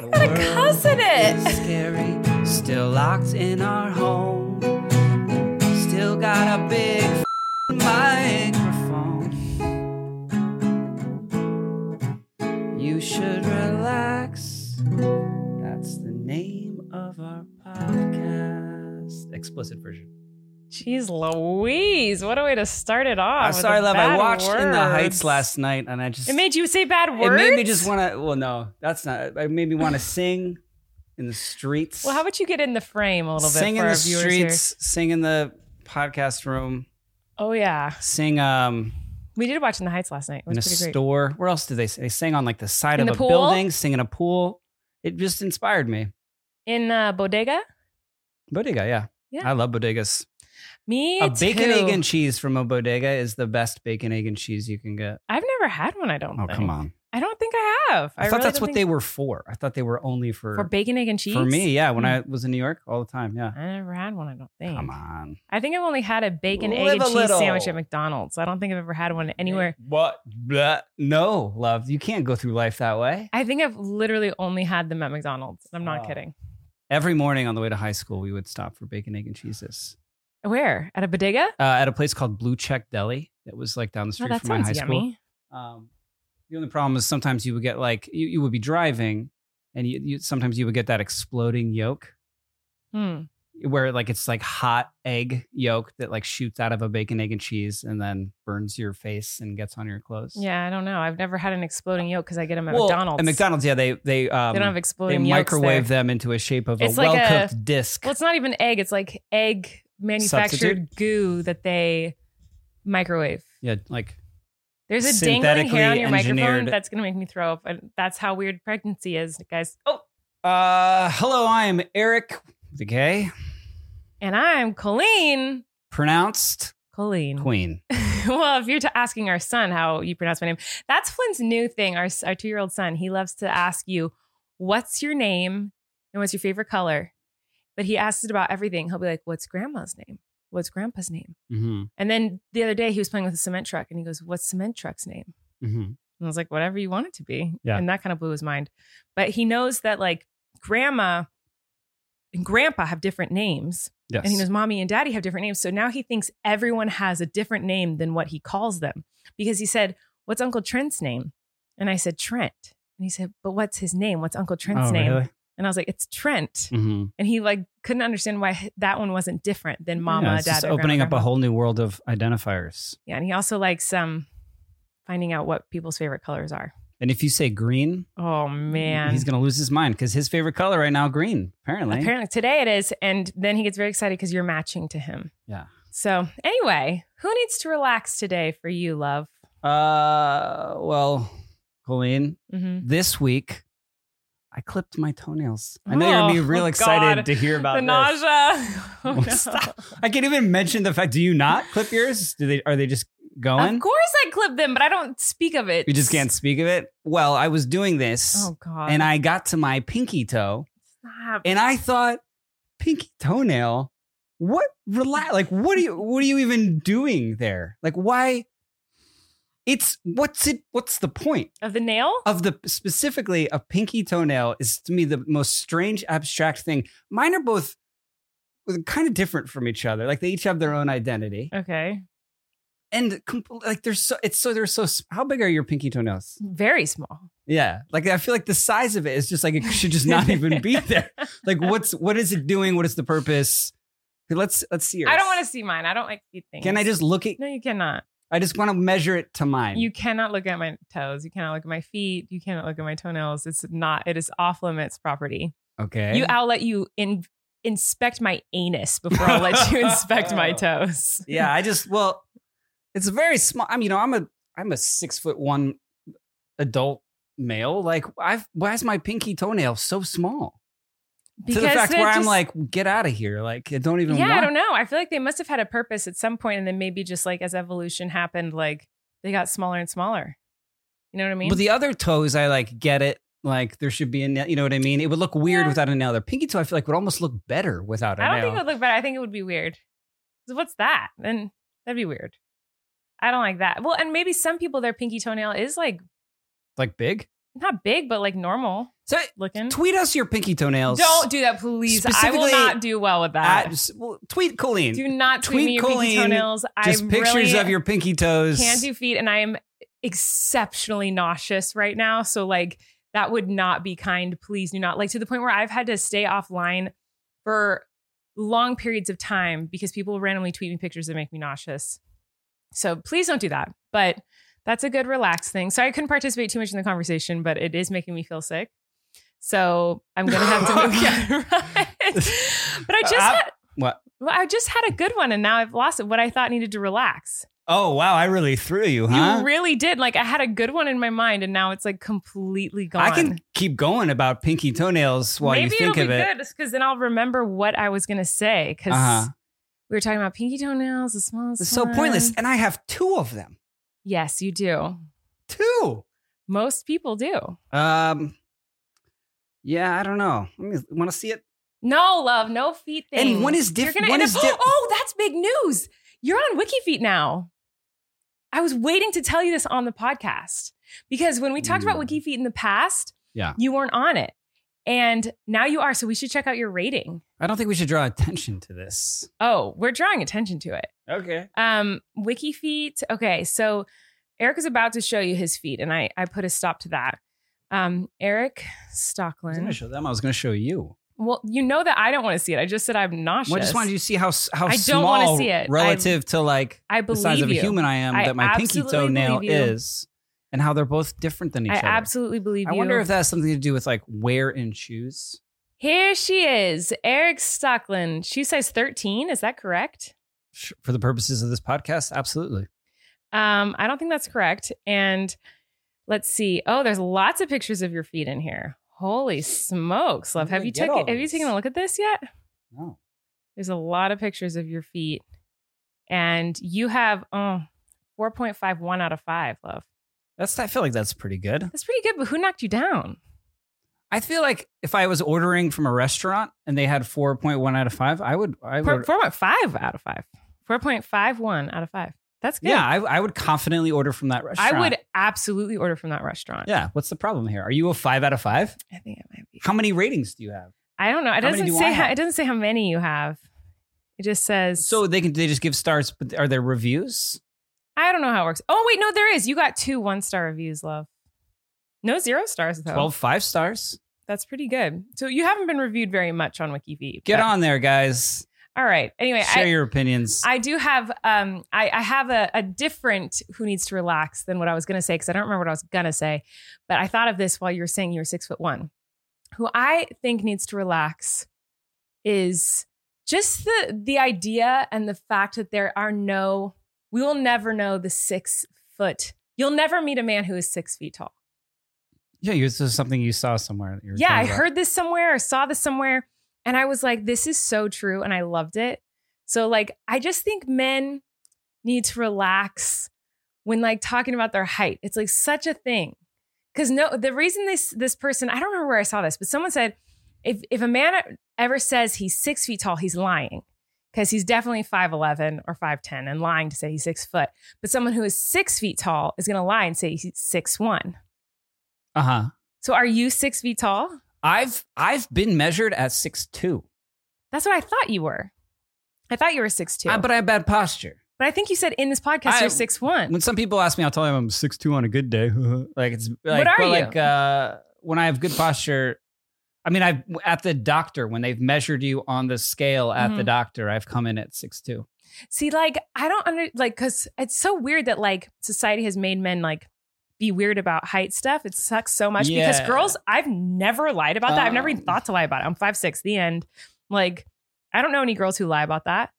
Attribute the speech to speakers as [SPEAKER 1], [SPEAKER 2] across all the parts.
[SPEAKER 1] I got a cuss in it. Scary, still locked in our home. Still got a big f- microphone. You should relax. That's the name of our podcast. Explicit version. Jeez Louise, what a way to start it off. I'm
[SPEAKER 2] sorry, love. I watched words. In the Heights last night and I just.
[SPEAKER 1] It made you say bad words?
[SPEAKER 2] It made me just want to. Well, no, that's not. It made me want to sing in the streets.
[SPEAKER 1] Well, how about you get in the frame a little sing bit? Sing in
[SPEAKER 2] the streets,
[SPEAKER 1] here?
[SPEAKER 2] sing in the podcast room.
[SPEAKER 1] Oh, yeah.
[SPEAKER 2] Sing. um
[SPEAKER 1] We did watch In the Heights last night. It was
[SPEAKER 2] in
[SPEAKER 1] pretty a great.
[SPEAKER 2] store. Where else did they sing? They sang on like the side in of the a pool? building, sing in a pool. It just inspired me.
[SPEAKER 1] In uh, Bodega?
[SPEAKER 2] Bodega, yeah. Yeah. I love bodegas. Me a too. bacon, egg, and cheese from a bodega is the best bacon, egg, and cheese you can get.
[SPEAKER 1] I've never had one. I don't. Oh think. come on. I don't think I have.
[SPEAKER 2] I, I thought really that's what they were for. I thought they were only for
[SPEAKER 1] for bacon, egg, and cheese. For
[SPEAKER 2] me, yeah. When mm. I was in New York, all the time, yeah.
[SPEAKER 1] I never had one. I don't think. Come on. I think I've only had a bacon, Live egg, and cheese little. sandwich at McDonald's. I don't think I've ever had one anywhere.
[SPEAKER 2] What? Blah. No, love. You can't go through life that way.
[SPEAKER 1] I think I've literally only had them at McDonald's. I'm not oh. kidding.
[SPEAKER 2] Every morning on the way to high school, we would stop for bacon, egg, and cheeses.
[SPEAKER 1] Where? At a bodega?
[SPEAKER 2] Uh, at a place called Blue Check Deli that was like down the oh, street oh, from my high yummy. school. Um, the only problem is sometimes you would get like you, you would be driving and you, you sometimes you would get that exploding yolk. Hmm. Where like it's like hot egg yolk that like shoots out of a bacon, egg, and cheese, and then burns your face and gets on your clothes.
[SPEAKER 1] Yeah, I don't know. I've never had an exploding yolk because I get them at well, McDonald's.
[SPEAKER 2] At McDonald's, yeah, they they um,
[SPEAKER 1] they don't have exploding. They
[SPEAKER 2] microwave there. them into a shape of it's a like well cooked disc.
[SPEAKER 1] Well, it's not even egg. It's like egg manufactured Substitute? goo that they microwave.
[SPEAKER 2] Yeah, like there's a dangling hair on your microphone
[SPEAKER 1] that's going to make me throw up. And That's how weird pregnancy is, guys. Oh,
[SPEAKER 2] Uh, hello, I am Eric the Gay,
[SPEAKER 1] and I'm Colleen.
[SPEAKER 2] pronounced
[SPEAKER 1] Colleen.
[SPEAKER 2] Queen.
[SPEAKER 1] well, if you're t- asking our son how you pronounce my name, that's Flynn's new thing. Our our two year old son, he loves to ask you, "What's your name?" and "What's your favorite color?" But he asks it about everything. He'll be like, "What's grandma's name? What's grandpa's name?" Mm-hmm. And then the other day he was playing with a cement truck, and he goes, "What's cement truck's name?" Mm-hmm. And I was like, "Whatever you want it to be." Yeah. And that kind of blew his mind. But he knows that like grandma and grandpa have different names. Yes. And he knows mommy and daddy have different names. So now he thinks everyone has a different name than what he calls them because he said, What's Uncle Trent's name? And I said, Trent. And he said, But what's his name? What's Uncle Trent's oh, name? Really? And I was like, it's Trent. Mm-hmm. And he like couldn't understand why that one wasn't different than mama, yeah, dad. Just
[SPEAKER 2] opening up
[SPEAKER 1] a
[SPEAKER 2] whole new world of identifiers.
[SPEAKER 1] Yeah. And he also likes um finding out what people's favorite colors are.
[SPEAKER 2] And if you say green,
[SPEAKER 1] oh man,
[SPEAKER 2] he's gonna lose his mind because his favorite color right now, green. Apparently,
[SPEAKER 1] apparently today it is, and then he gets very excited because you're matching to him.
[SPEAKER 2] Yeah.
[SPEAKER 1] So anyway, who needs to relax today for you, love?
[SPEAKER 2] Uh, well, Colleen, mm-hmm. this week I clipped my toenails. I know oh, you're gonna be oh, real oh, God. excited to hear about
[SPEAKER 1] the nausea. Oh, no.
[SPEAKER 2] Stop. I can't even mention the fact. Do you not clip yours? Do they? Are they just going?
[SPEAKER 1] Of course, I clip them, but I don't speak of it.
[SPEAKER 2] You just can't speak of it. Well, I was doing this. Oh God! And I got to my pinky toe, Stop. and I thought, pinky toenail. What relax? Like, what are you? What are you even doing there? Like, why? it's what's it what's the point
[SPEAKER 1] of the nail
[SPEAKER 2] of the specifically a pinky toenail is to me the most strange abstract thing mine are both kind of different from each other like they each have their own identity
[SPEAKER 1] okay
[SPEAKER 2] and compl- like they're so it's so they're so how big are your pinky toenails
[SPEAKER 1] very small
[SPEAKER 2] yeah like i feel like the size of it is just like it should just not even be there like what's what is it doing what is the purpose Let's let's see yours.
[SPEAKER 1] I don't want to see mine. I don't like to see things.
[SPEAKER 2] Can I just look at?
[SPEAKER 1] No, you cannot.
[SPEAKER 2] I just want to measure it to mine.
[SPEAKER 1] You cannot look at my toes. You cannot look at my feet. You cannot look at my toenails. It's not. It is off limits property.
[SPEAKER 2] Okay.
[SPEAKER 1] You. I'll let you in, inspect my anus before I'll let you inspect my toes.
[SPEAKER 2] yeah. I just. Well, it's very small. I mean, you know, I'm a I'm a six foot one adult male. Like, I've why is my pinky toenail so small? Because to the fact where just, I'm like, get out of here. Like, I don't even.
[SPEAKER 1] Yeah,
[SPEAKER 2] want- I
[SPEAKER 1] don't know. I feel like they must have had a purpose at some point, and then maybe just like as evolution happened, like they got smaller and smaller. You know what I mean?
[SPEAKER 2] But the other toes, I like get it. Like there should be a, nail. you know what I mean? It would look weird yeah. without a nail. The pinky toe, I feel like would almost look better without a
[SPEAKER 1] nail.
[SPEAKER 2] I
[SPEAKER 1] don't nail. think it would look better. I think it would be weird. What's that? Then that'd be weird. I don't like that. Well, and maybe some people their pinky toenail is like,
[SPEAKER 2] like big,
[SPEAKER 1] not big, but like normal. So looking.
[SPEAKER 2] Tweet us your pinky toenails.
[SPEAKER 1] Don't do that, please. I will not do well with that. At, well,
[SPEAKER 2] tweet Colleen.
[SPEAKER 1] Do not tweet, tweet me your Colleen, pinky toenails.
[SPEAKER 2] Just I'm pictures really of your pinky toes.
[SPEAKER 1] Can't do feet, and I am exceptionally nauseous right now. So like that would not be kind. Please do not. Like to the point where I've had to stay offline for long periods of time because people randomly tweet me pictures that make me nauseous. So please don't do that. But that's a good relaxed thing. So I couldn't participate too much in the conversation, but it is making me feel sick. So I'm going to have to move on. but I just uh, had, what? Well, I just had a good one and now I've lost it. What I thought needed to relax.
[SPEAKER 2] Oh wow, I really threw
[SPEAKER 1] you, huh? You really did. Like I had a good one in my mind and now it's like completely gone. I
[SPEAKER 2] can keep going about pinky toenails while Maybe you think it'll of be it. Good,
[SPEAKER 1] because then I'll remember what I was gonna say. because uh-huh. we were talking about pinky toenails, the smallest.
[SPEAKER 2] It's so one. pointless. And I have two of them.
[SPEAKER 1] Yes, you do.
[SPEAKER 2] Two.
[SPEAKER 1] Most people do. Um
[SPEAKER 2] yeah, I don't know. Want to see it?
[SPEAKER 1] No, love, no feet thing.
[SPEAKER 2] And one is different. One is di-
[SPEAKER 1] oh, that's big news. You're on WikiFeet now. I was waiting to tell you this on the podcast because when we talked about about mm. WikiFeet in the past, yeah, you weren't on it, and now you are. So we should check out your rating.
[SPEAKER 2] I don't think we should draw attention to this.
[SPEAKER 1] Oh, we're drawing attention to it.
[SPEAKER 2] Okay.
[SPEAKER 1] Um, WikiFeet. Okay, so Eric is about to show you his feet, and I I put a stop to that. Um, Eric Stocklin. I was
[SPEAKER 2] going to
[SPEAKER 1] show
[SPEAKER 2] them. I was going to show you.
[SPEAKER 1] Well, you know that I don't want to see it. I just said I'm nauseous. Well,
[SPEAKER 2] I just wanted you to see how how I don't want to small see it. relative to like I the size of a human I am I that my pinky toenail is, and how they're both different than each
[SPEAKER 1] I
[SPEAKER 2] other.
[SPEAKER 1] absolutely believe I you.
[SPEAKER 2] wonder if that has something to do with like wear in shoes.
[SPEAKER 1] Here she is, Eric Stocklin. She size 13. Is that correct?
[SPEAKER 2] For the purposes of this podcast, absolutely.
[SPEAKER 1] Um, I don't think that's correct. And Let's see. Oh, there's lots of pictures of your feet in here. Holy smokes, love! Have you taken have you taken a look at this yet? No. There's a lot of pictures of your feet, and you have oh, out of five, love.
[SPEAKER 2] That's I feel like that's pretty good.
[SPEAKER 1] That's pretty good, but who knocked you down?
[SPEAKER 2] I feel like if I was ordering from a restaurant and they had 4.1 out of 5, I would I would
[SPEAKER 1] 4.5 out of 5. 4.51 out of 5. That's good.
[SPEAKER 2] Yeah, I, I would confidently order from that restaurant.
[SPEAKER 1] I would absolutely order from that restaurant.
[SPEAKER 2] Yeah. What's the problem here? Are you a five out of five? I think it might be. How many ratings do you have?
[SPEAKER 1] I don't know. It How doesn't do say how, it doesn't say how many you have. It just says
[SPEAKER 2] So they can they just give stars, but are there reviews?
[SPEAKER 1] I don't know how it works. Oh wait, no, there is. You got two one star reviews, love. No zero stars though.
[SPEAKER 2] Twelve five five stars?
[SPEAKER 1] That's pretty good. So you haven't been reviewed very much on WikiFeet.
[SPEAKER 2] Get but- on there, guys.
[SPEAKER 1] All right. Anyway,
[SPEAKER 2] share I, your opinions.
[SPEAKER 1] I do have um I, I have a, a different who needs to relax than what I was gonna say because I don't remember what I was gonna say, but I thought of this while you were saying you were six foot one. Who I think needs to relax is just the the idea and the fact that there are no we will never know the six foot you'll never meet a man who is six feet tall.
[SPEAKER 2] Yeah, this is something you saw somewhere.
[SPEAKER 1] yeah, I heard this somewhere or saw this somewhere. And I was like, this is so true. And I loved it. So, like, I just think men need to relax when like talking about their height. It's like such a thing. Cause no, the reason this this person, I don't remember where I saw this, but someone said if if a man ever says he's six feet tall, he's lying. Because he's definitely 5'11 or 5'10 and lying to say he's six foot. But someone who is six feet tall is gonna lie and say he's six one.
[SPEAKER 2] Uh-huh.
[SPEAKER 1] So are you six feet tall?
[SPEAKER 2] I've I've been measured as six two.
[SPEAKER 1] That's what I thought you were. I thought you were six two.
[SPEAKER 2] but I have bad posture.
[SPEAKER 1] But I think you said in this podcast I- you're six
[SPEAKER 2] one. When some people ask me, I'll tell them I'm six two on a good day. like it's like, are but you? like uh, when I have good posture. I mean, I've at the doctor when they've measured you on the scale at the Mhm. doctor. I've come in at six two.
[SPEAKER 1] See, like I don't under like because it's so weird that like society has made men like be weird about height stuff. It sucks so much yeah. because girls, I've never lied about that. Um, I've never even um. thought to lie about it. I'm five six. The end. Like, I don't know any girls who lie about that.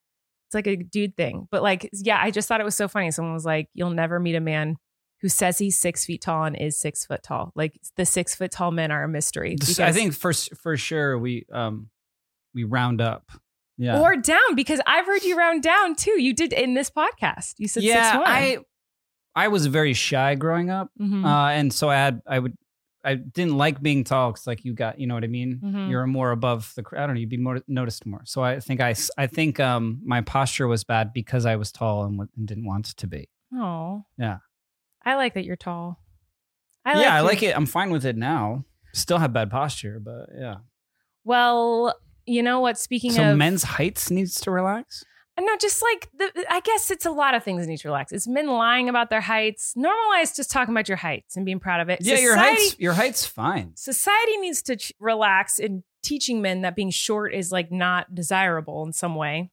[SPEAKER 1] It's like a dude thing. But like, yeah, I just thought it was so funny. Someone was like, "You'll never meet a man." Who says he's six feet tall and is six foot tall? Like the six foot tall men are a mystery. Because-
[SPEAKER 2] I think for for sure we um we round up yeah.
[SPEAKER 1] or down because I've heard you round down too. You did in this podcast. You said yeah, six one.
[SPEAKER 2] I I was very shy growing up, mm-hmm. uh, and so I had I would I didn't like being tall because like you got you know what I mean. Mm-hmm. You're more above the I don't know. You'd be more noticed more. So I think I I think um my posture was bad because I was tall and, and didn't want to be.
[SPEAKER 1] Oh
[SPEAKER 2] yeah,
[SPEAKER 1] I like that you're tall.
[SPEAKER 2] I yeah, like I like it. I'm fine with it now. Still have bad posture, but yeah.
[SPEAKER 1] Well, you know what? Speaking so of
[SPEAKER 2] men's heights needs to relax
[SPEAKER 1] no, just like the, I guess it's a lot of things in each relax. It's men lying about their heights. Normalize just talking about your heights and being proud of it.
[SPEAKER 2] Yeah, society, your heights, your heights, fine.
[SPEAKER 1] Society needs to ch- relax in teaching men that being short is like not desirable in some way.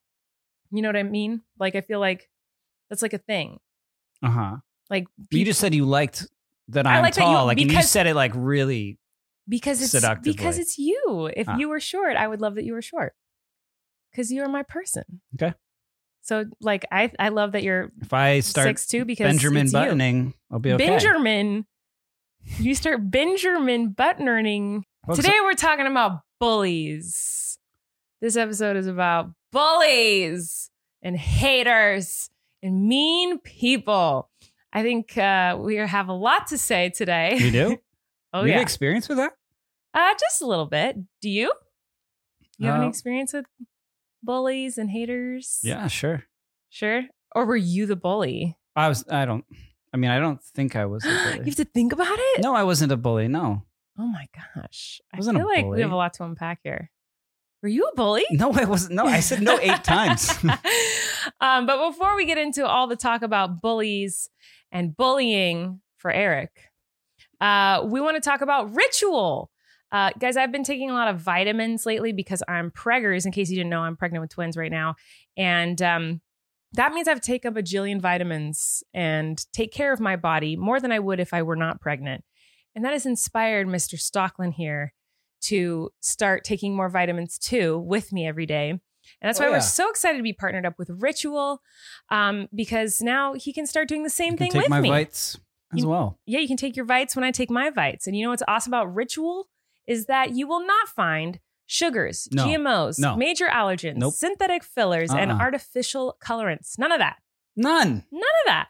[SPEAKER 1] You know what I mean? Like I feel like that's like a thing.
[SPEAKER 2] Uh huh.
[SPEAKER 1] Like
[SPEAKER 2] people, you just said you liked that I'm like tall. That you, like because, and you said it like really because it's
[SPEAKER 1] because it's you. If ah. you were short, I would love that you were short because you are my person.
[SPEAKER 2] Okay.
[SPEAKER 1] So like I I love that you're if I start six two because
[SPEAKER 2] Benjamin buttoning,
[SPEAKER 1] you.
[SPEAKER 2] I'll be
[SPEAKER 1] okay. Benjamin, you start Benjamin buttoning. Today we're talking about bullies. This episode is about bullies and haters and mean people. I think uh, we have a lot to say today.
[SPEAKER 2] You do? oh, you yeah. experience with that?
[SPEAKER 1] Uh, just a little bit. Do you? You have uh, any experience with bullies and haters?
[SPEAKER 2] Yeah, sure.
[SPEAKER 1] Sure. Or were you the bully?
[SPEAKER 2] I was. I don't. I mean, I don't think I was. A bully. you
[SPEAKER 1] have to think about it.
[SPEAKER 2] No, I wasn't a bully. No.
[SPEAKER 1] Oh my gosh! I, I feel like we have a lot to unpack here. Were you a bully?
[SPEAKER 2] No, I wasn't. No, I said no eight times.
[SPEAKER 1] um, but before we get into all the talk about bullies and bullying for Eric, uh, we want to talk about ritual. Uh, guys, I've been taking a lot of vitamins lately because I'm preggers. In case you didn't know, I'm pregnant with twins right now. And um, that means I've taken a bajillion vitamins and take care of my body more than I would if I were not pregnant. And that has inspired Mr. Stocklin here to start taking more vitamins too with me every day. And that's oh, why yeah. we're so excited to be partnered up with Ritual um, because now he can start doing the same you thing with me.
[SPEAKER 2] Vites
[SPEAKER 1] as you,
[SPEAKER 2] well.
[SPEAKER 1] Yeah, you can take your vites when I take my vites. And you know what's awesome about Ritual? is that you will not find sugars, no. GMOs, no. major allergens, nope. synthetic fillers, uh-uh. and artificial colorants. None of that.
[SPEAKER 2] None.
[SPEAKER 1] None of that.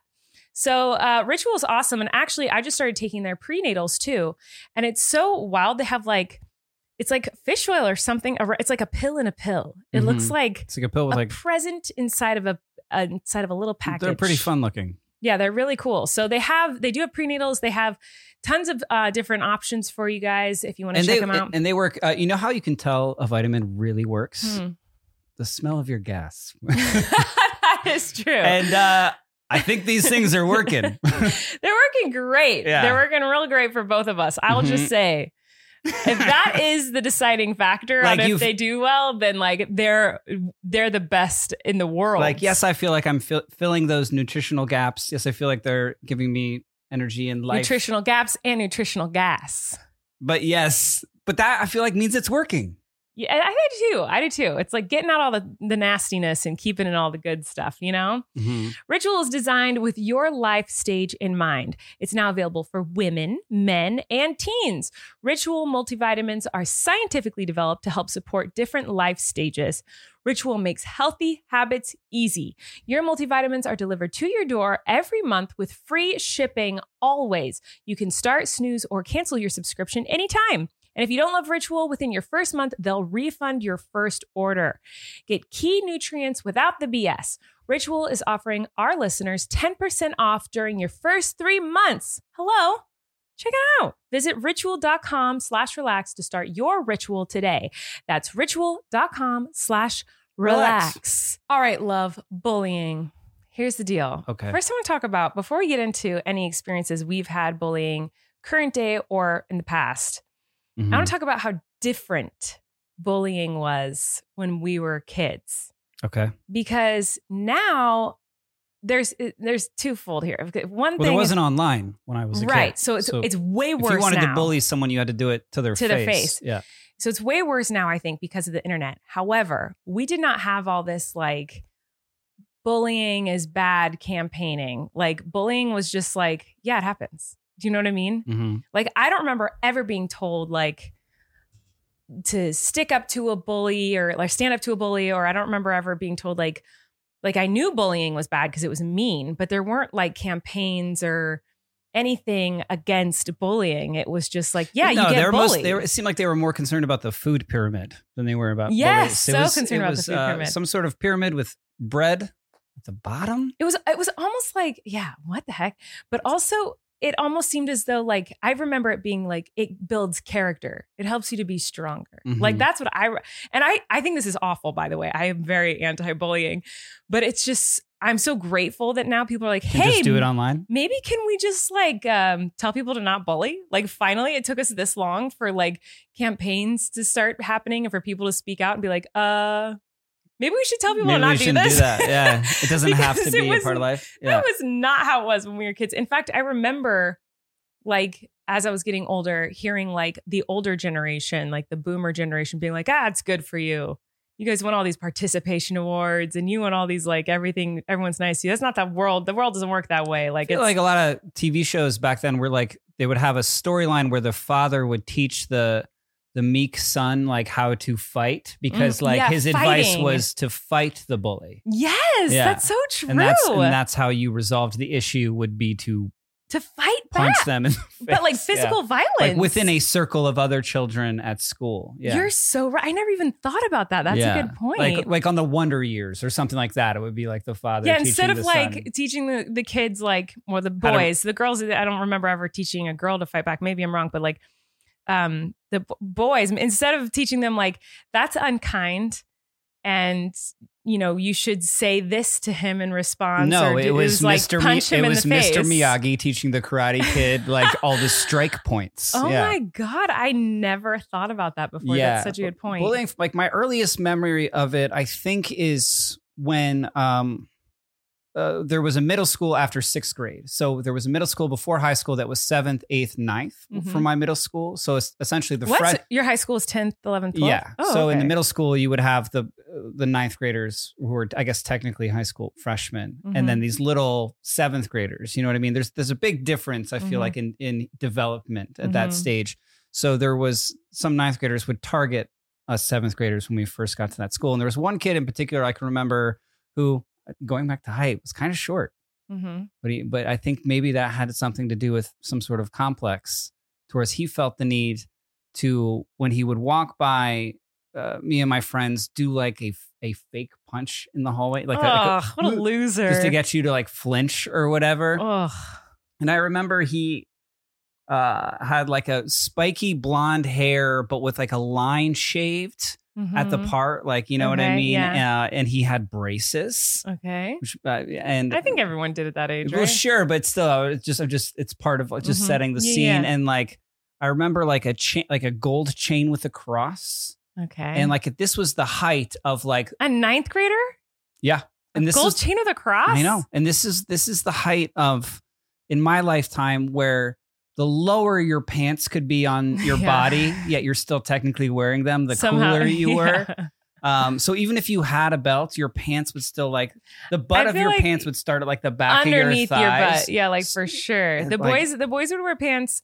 [SPEAKER 1] So uh, Ritual is awesome, and actually, I just started taking their prenatals too, and it's so wild They have like. It's like fish oil or something. It's like a pill in a pill. It mm-hmm. looks like
[SPEAKER 2] it's like a pill with a like
[SPEAKER 1] present inside of a uh, inside of a little package.
[SPEAKER 2] They're pretty fun looking.
[SPEAKER 1] Yeah, they're really cool. So they have they do have prenatals. They have tons of uh, different options for you guys if you want to check they,
[SPEAKER 2] them
[SPEAKER 1] out.
[SPEAKER 2] And they work. Uh, you know how you can tell a vitamin really works? Hmm. The smell of your gas.
[SPEAKER 1] that is true.
[SPEAKER 2] And uh, I think these things are working.
[SPEAKER 1] They're working great. Yeah. They're working real great for both of us. I'll mm-hmm. just say if that is the deciding factor like on if they do well, then like they're they're the best in the world.
[SPEAKER 2] Like yes, I feel like I'm fi- filling those nutritional gaps. Yes, I feel like they're giving me energy and life.
[SPEAKER 1] Nutritional gaps and nutritional gas.
[SPEAKER 2] But yes, but that I feel like means it's working.
[SPEAKER 1] Yeah, I, did too. I did too. It's like getting out all the, the nastiness and keeping in all the good stuff, you know? Mm-hmm. Ritual is designed with your life stage in mind. It's now available for women, men, and teens. Ritual multivitamins are scientifically developed to help support different life stages. Ritual makes healthy habits easy. Your multivitamins are delivered to your door every month with free shipping always. You can start, snooze, or cancel your subscription anytime. And if you don't love Ritual within your first month, they'll refund your first order. Get key nutrients without the BS. Ritual is offering our listeners 10% off during your first three months. Hello? Check it out. Visit ritual.com slash relax to start your ritual today. That's ritual.com slash relax. All right, love, bullying. Here's the deal. Okay. First, I want to talk about before we get into any experiences we've had bullying, current day or in the past, Mm-hmm. I want to talk about how different bullying was when we were kids.
[SPEAKER 2] Okay.
[SPEAKER 1] Because now there's eh, there's twofold here. One well, thing it
[SPEAKER 2] wasn't is, online when I was
[SPEAKER 1] right, kid. so it's so it's way worse.
[SPEAKER 2] If you wanted now. to bully someone, you had to do it to their to face. their face. Yeah.
[SPEAKER 1] So it's way worse now, I think, because of the internet. However, we did not have all this like bullying is bad campaigning. Like bullying was just like, yeah, it happens. Do you know what I mean? Mm-hmm. Like, I don't remember ever being told, like, to stick up to a bully or like stand up to a bully, or I don't remember ever being told, like, like I knew bullying was bad because it was mean, but there weren't like campaigns or anything against bullying. It was just like, yeah, no, you
[SPEAKER 2] get they bullied.
[SPEAKER 1] Most,
[SPEAKER 2] they it seemed like they were more concerned about the food pyramid than they were about yes, bullies. so was, concerned about was, the food uh, pyramid. Some sort of pyramid with bread at the bottom.
[SPEAKER 1] It was it was almost like, yeah, what the heck? But also it almost seemed as though like I remember it being like it builds character. It helps you to be stronger. Mm-hmm. Like that's what I and I I think this is awful by the way. I am very anti-bullying, but it's just I'm so grateful that now people are like, "Hey, just
[SPEAKER 2] do it online."
[SPEAKER 1] Maybe can we just like um, tell people to not bully? Like, finally, it took us this long for like campaigns to start happening and for people to speak out and be like, "Uh, maybe we should tell people maybe not do this. Do that.
[SPEAKER 2] Yeah, it doesn't have to be was, part of life. Yeah.
[SPEAKER 1] That was not how it was when we were kids. In fact, I remember, like, as I was getting older, hearing like the older generation, like the boomer generation, being like, "Ah, it's good for you. You guys won all these participation awards, and you won all these like everything. Everyone's nice to you. That's not that world. The world doesn't work that way. Like,
[SPEAKER 2] it's like a lot of TV shows back then were like they would have a storyline where the father would teach the the meek son like how to fight mm, because like yeah, his fighting. advice was to fight the bully.
[SPEAKER 1] Yes, yeah. that's so true.
[SPEAKER 2] And that's, and that's how you resolved the issue would be to
[SPEAKER 1] to fight punch back. them in the face. but like physical yeah. violence like
[SPEAKER 2] within a circle of other children at school yeah
[SPEAKER 1] you're so right i never even thought about that that's yeah. a good point
[SPEAKER 2] like like on the wonder years or something like that it would be like the father yeah
[SPEAKER 1] instead of like
[SPEAKER 2] son.
[SPEAKER 1] teaching the, the kids like or the boys to, the girls i don't remember ever teaching a girl to fight back maybe i'm wrong but like um, the boys instead of teaching them like that's unkind and you know you should say this to him in response no it, was, like mr. punch him it was mr
[SPEAKER 2] miyagi teaching the karate kid like all the strike points
[SPEAKER 1] oh yeah. my god i never thought about that before yeah. that's such a good point bullying
[SPEAKER 2] like my earliest memory of it i think is when um uh, there was a middle school after sixth grade. So there was a middle school before high school that was seventh, eighth, ninth mm-hmm. for my middle school. So it's essentially the
[SPEAKER 1] What's, Fred- your high school is 10th, 11th,
[SPEAKER 2] 12th? Yeah. Oh, so okay. in the middle school, you would have the, the ninth graders who are, I guess, technically high school freshmen, mm-hmm. and then these little seventh graders. You know what I mean? There's, there's a big difference, I feel mm-hmm. like, in, in development at that mm-hmm. stage. So there was some ninth graders would target us seventh graders when we first got to that school. And there was one kid in particular I can remember who uh, going back to height was kind of short. Mm-hmm. But he, but I think maybe that had something to do with some sort of complex, towards he felt the need to when he would walk by uh, me and my friends do like a a fake punch in the hallway, like, a,
[SPEAKER 1] like a, what a loser,
[SPEAKER 2] just to get you to like flinch or whatever. Ugh. And I remember he uh, had like a spiky blonde hair, but with like a line shaved Mm-hmm. at the mm-hmm. part, like you know okay, what I mean. Yeah. Uh, and he had braces.
[SPEAKER 1] Okay. Which,
[SPEAKER 2] uh, and
[SPEAKER 1] I think everyone did at that age. Well,
[SPEAKER 2] right? sure, but still, it's just I'm just it's part of just mm-hmm. setting the yeah, scene. Yeah. And like I remember like a chain, like a gold chain with a cross.
[SPEAKER 1] Okay. And
[SPEAKER 2] like this was the height of like
[SPEAKER 1] a ninth grader.
[SPEAKER 2] Yeah.
[SPEAKER 1] And this gold is, chain with
[SPEAKER 2] a
[SPEAKER 1] cross.
[SPEAKER 2] I know. And this is this is the height of in my lifetime where the lower your pants could be on your yeah. body, yet you're still technically wearing them, the Somehow, cooler you yeah. were. Um, so even if you had a belt, your pants would still like the butt of your like pants would start at like the back underneath your, your, butt.
[SPEAKER 1] Yeah, like for sure. The like, boys, the boys would wear pants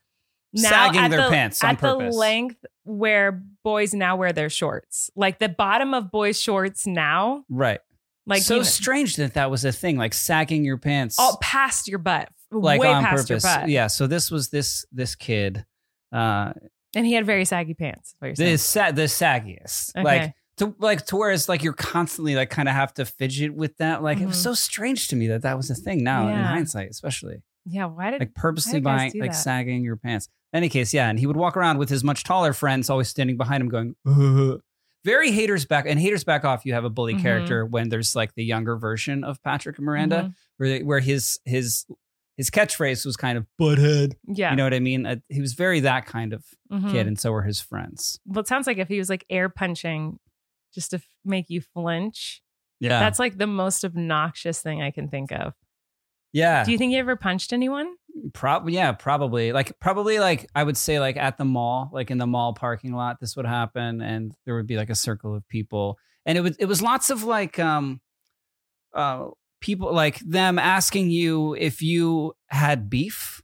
[SPEAKER 1] now sagging their the, pants at purpose. the length where boys now wear their shorts, like the bottom of boys' shorts now.
[SPEAKER 2] Right. Like so strange that that was a thing, like sagging your pants
[SPEAKER 1] all past your butt, like Way on purpose.
[SPEAKER 2] Yeah. So this was this this kid, uh,
[SPEAKER 1] and he had very saggy pants. the
[SPEAKER 2] sa- the saggiest, okay. like to like to where it's like you're constantly like kind of have to fidget with that. Like mm-hmm. it was mm-hmm. so strange to me that that was a thing. Now yeah. in hindsight, especially.
[SPEAKER 1] Yeah. Why did
[SPEAKER 2] like purposely did buying like that? sagging your pants? In any case, yeah. And he would walk around with his much taller friends always standing behind him, going. Ugh. Very haters back and haters back off. You have a bully mm-hmm. character when there's like the younger version of Patrick and Miranda, mm-hmm. where they, where his his his catchphrase was kind of butthead.
[SPEAKER 1] Yeah.
[SPEAKER 2] You know what I mean? Uh, he was very that kind of mm-hmm. kid, and so were his friends.
[SPEAKER 1] Well, it sounds like if he was like air punching just to f- make you flinch. Yeah. That's like the most obnoxious thing I can think of.
[SPEAKER 2] Yeah.
[SPEAKER 1] Do you think he ever punched anyone?
[SPEAKER 2] Probably, yeah, probably. Like, probably, like I would say, like at the mall, like in the mall parking lot, this would happen, and there would be like a circle of people, and it was it was lots of like, um, uh, people like them asking you if you had beef.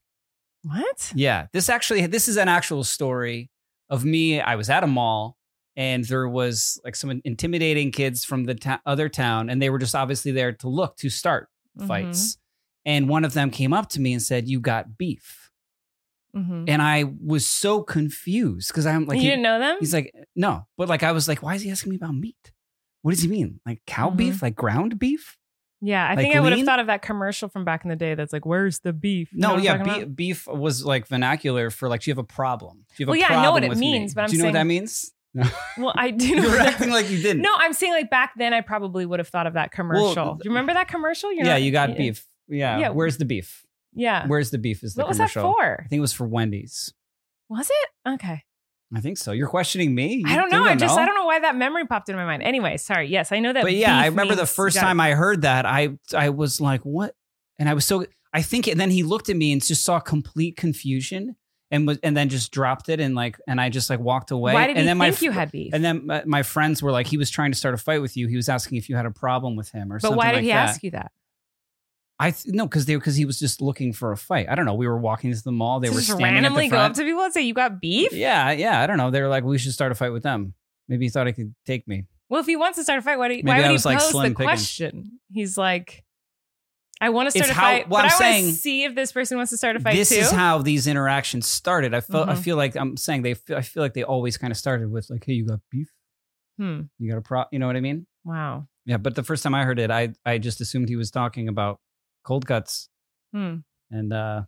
[SPEAKER 1] What?
[SPEAKER 2] Yeah, this actually this is an actual story of me. I was at a mall and there was like some intimidating kids from the other town and they were just obviously there to look to start fights. Mm-hmm. And one of them came up to me and said, "You got beef." Mm-hmm. And I was so confused because I'm like, you
[SPEAKER 1] he, didn't know them.
[SPEAKER 2] He's like, no, but like I was like, why is he asking me about meat? What does he mean? Like cow mm-hmm. beef? Like ground beef?
[SPEAKER 1] Yeah, I like think I would have thought of that commercial from back in the day. That's like, "Where's the beef?"
[SPEAKER 2] You no, yeah, be- beef was like vernacular for like, "Do you have a problem? Do you have well, a yeah, problem?"
[SPEAKER 1] Well, yeah, I know
[SPEAKER 2] what it means, me. but I'm do you know saying- what that means? Well, I do
[SPEAKER 1] know. You're
[SPEAKER 2] that. acting like you didn't.
[SPEAKER 1] No, I'm saying like back then I probably would have thought of that commercial. Well, do you remember that commercial?
[SPEAKER 2] You're yeah, not, you got beef. Yeah. yeah. Where's the beef?
[SPEAKER 1] Yeah.
[SPEAKER 2] Where's the beef is the what commercial. was that for? I think it was for Wendy's.
[SPEAKER 1] Was it? Okay.
[SPEAKER 2] I think so. You're questioning me.
[SPEAKER 1] You I don't know. I just know? I don't know why that memory popped in my mind. Anyway, sorry. Yes, I know that. But yeah,
[SPEAKER 2] I remember
[SPEAKER 1] the
[SPEAKER 2] first gotta- time I heard that, I I was like, what? And I was so I think, and then he looked at me and just saw complete confusion and was and then just dropped it and like and I just like walked away.
[SPEAKER 1] Why
[SPEAKER 2] did
[SPEAKER 1] and
[SPEAKER 2] he
[SPEAKER 1] then think my, you had beef?
[SPEAKER 2] And then my, my, friends were like, he was trying to start a fight with you. He was asking if you had a problem with him or but something. But why did like
[SPEAKER 1] he
[SPEAKER 2] that. ask
[SPEAKER 1] you that?
[SPEAKER 2] I th- no, because they because he was just looking for a fight. I don't know. We were walking to the mall. They so were just randomly go up
[SPEAKER 1] to people and say, "You got beef?"
[SPEAKER 2] Yeah, yeah. I don't know. They were like, "We should start a fight with them." Maybe he thought he could take me.
[SPEAKER 1] Well, if he wants to start a fight, why, do, why would he like pose the picking. question? He's like, "I want to start it's a fight, but I'm I want to see if this person wants to start a fight."
[SPEAKER 2] This
[SPEAKER 1] too.
[SPEAKER 2] is how these interactions started. I feel mm-hmm. I feel like I'm saying they. Feel, I feel like they always kind of started with like, "Hey, you got beef?
[SPEAKER 1] Hmm.
[SPEAKER 2] You got a pro? You know what I mean?"
[SPEAKER 1] Wow.
[SPEAKER 2] Yeah, but the first time I heard it, I I just assumed he was talking about cold cuts.
[SPEAKER 1] Hmm.
[SPEAKER 2] And uh,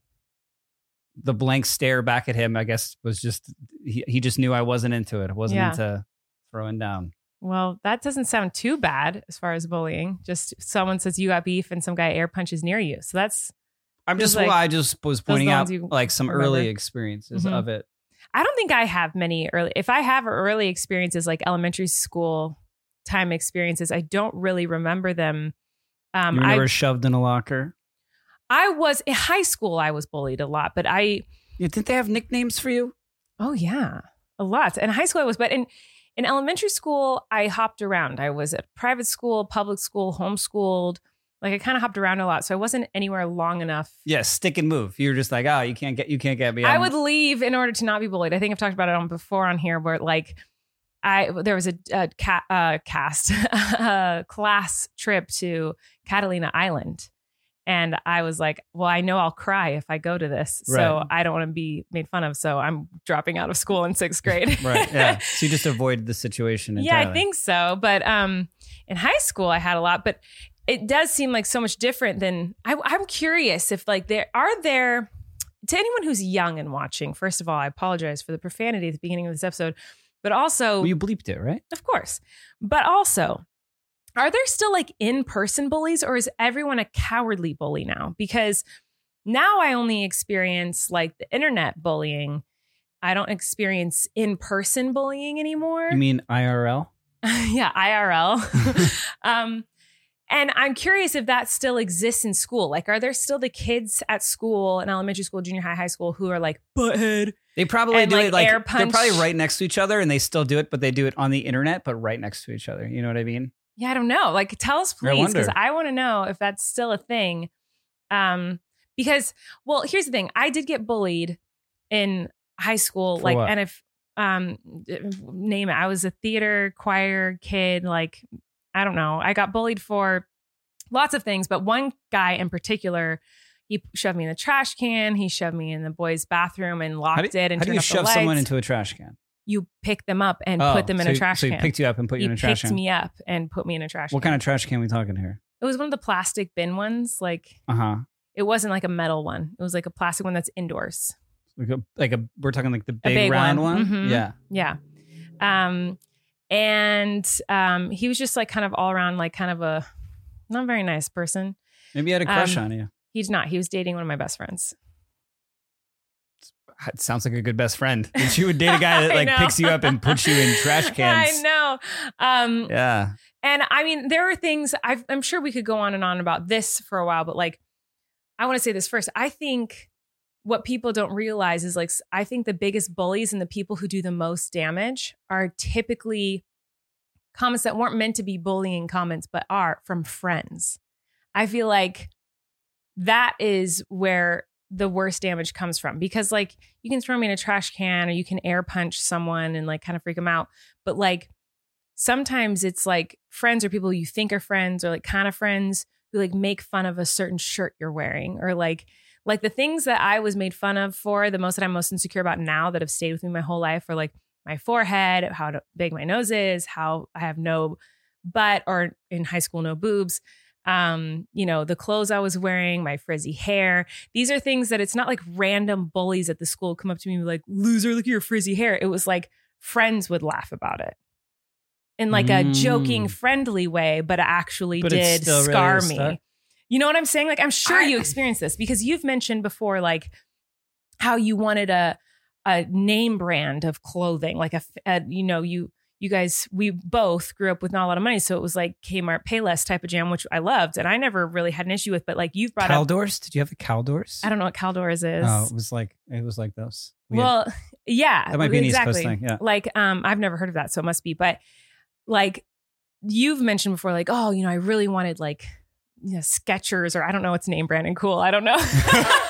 [SPEAKER 2] the blank stare back at him, I guess, was just he, he just knew I wasn't into it. I wasn't yeah. into throwing down.
[SPEAKER 1] Well, that doesn't sound too bad as far as bullying. Just someone says you got beef and some guy air punches near you. So that's
[SPEAKER 2] I'm just like, well, I just was pointing out like some remember. early experiences mm-hmm. of it.
[SPEAKER 1] I don't think I have many early if I have early experiences like elementary school time experiences, I don't really remember them
[SPEAKER 2] um, you were never shoved in a locker.
[SPEAKER 1] I was in high school. I was bullied a lot, but I.
[SPEAKER 2] didn't they have nicknames for you?
[SPEAKER 1] Oh yeah, a lot. In high school, I was, but in in elementary school, I hopped around. I was at private school, public school, homeschooled. Like I kind of hopped around a lot, so I wasn't anywhere long enough. Yeah,
[SPEAKER 2] stick and move. You were just like, oh, you can't get, you can't get me.
[SPEAKER 1] I'm- I would leave in order to not be bullied. I think I've talked about it on before on here, where like I there was a, a ca- uh, cast a class trip to Catalina Island, and I was like, "Well, I know I'll cry if I go to this, right. so I don't want to be made fun of. So I'm dropping out of school in sixth grade."
[SPEAKER 2] right. Yeah. So you just avoided the situation.
[SPEAKER 1] Entirely. Yeah, I think so. But um, in high school, I had a lot, but it does seem like so much different than I, I'm curious if like there are there to anyone who's young and watching. First of all, I apologize for the profanity at the beginning of this episode but also,
[SPEAKER 2] well, you bleeped it, right?
[SPEAKER 1] Of course. But also, are there still like in person bullies or is everyone a cowardly bully now? Because now I only experience like the internet bullying. I don't experience in person bullying anymore.
[SPEAKER 2] You mean IRL?
[SPEAKER 1] yeah, IRL. um, and I'm curious if that still exists in school. Like, are there still the kids at school, in elementary school, junior high, high school, who are like, butthead,
[SPEAKER 2] they probably do like, it like air punch. they're probably right next to each other, and they still do it, but they do it on the internet, but right next to each other. You know what I mean?
[SPEAKER 1] Yeah, I don't know. Like, tell us please, because I, I want to know if that's still a thing. Um, because well, here's the thing: I did get bullied in high school, For like, what? and if um, name it, I was a theater choir kid. Like, I don't know. I got bullied for lots of things, but one guy in particular he shoved me in the trash can. He shoved me in the boys' bathroom and locked do, it. And how do you shove someone
[SPEAKER 2] into a trash can?
[SPEAKER 1] You pick them up and oh, put them in so a trash can. So he
[SPEAKER 2] picked you up and put you he in a trash
[SPEAKER 1] can. He picked me up and put me in a
[SPEAKER 2] trash. What can. kind of trash can we talking here?
[SPEAKER 1] It was one of the plastic bin ones, like. Uh huh. It wasn't like a metal one. It was like a plastic one that's indoors.
[SPEAKER 2] Like a, like a we're talking like the big, big round one. one?
[SPEAKER 1] Mm-hmm. Yeah. Yeah. Um, and um, he was just like kind of all around, like kind of a not very nice person.
[SPEAKER 2] Maybe he had a crush um, on you.
[SPEAKER 1] He not. He was dating one of my best friends.
[SPEAKER 2] It sounds like a good best friend. And she would date a guy that like picks you up and puts you in trash cans.
[SPEAKER 1] I know. Um, yeah. And I mean, there are things i I'm sure we could go on and on about this for a while, but like, I want to say this first. I think what people don't realize is like, I think the biggest bullies and the people who do the most damage are typically comments that weren't meant to be bullying comments, but are from friends. I feel like that is where the worst damage comes from because like you can throw me in a trash can or you can air punch someone and like kind of freak them out but like sometimes it's like friends or people you think are friends or like kind of friends who like make fun of a certain shirt you're wearing or like like the things that I was made fun of for the most that I'm most insecure about now that have stayed with me my whole life are like my forehead, how big my nose is, how I have no butt or in high school no boobs um, you know, the clothes I was wearing, my frizzy hair. These are things that it's not like random bullies at the school come up to me and be like, loser, look at your frizzy hair. It was like friends would laugh about it in like mm. a joking, mm. friendly way, but actually but did scar really me. You know what I'm saying? Like, I'm sure I, you experienced this because you've mentioned before, like, how you wanted a, a name brand of clothing, like a, a you know, you you guys, we both grew up with not a lot of money. So it was like Kmart Payless type of jam, which I loved. And I never really had an issue with, but like you've brought
[SPEAKER 2] Caldors? Up, Did you have the Caldors?
[SPEAKER 1] I don't know what Caldors
[SPEAKER 2] is. Oh, it was like, it was like those.
[SPEAKER 1] We well, had, yeah. That might be exactly. an East Coast thing. Yeah. Like, um, I've never heard of that. So it must be, but like you've mentioned before, like, oh, you know, I really wanted like, you know, Skechers or I don't know what's name brand and cool. I don't know.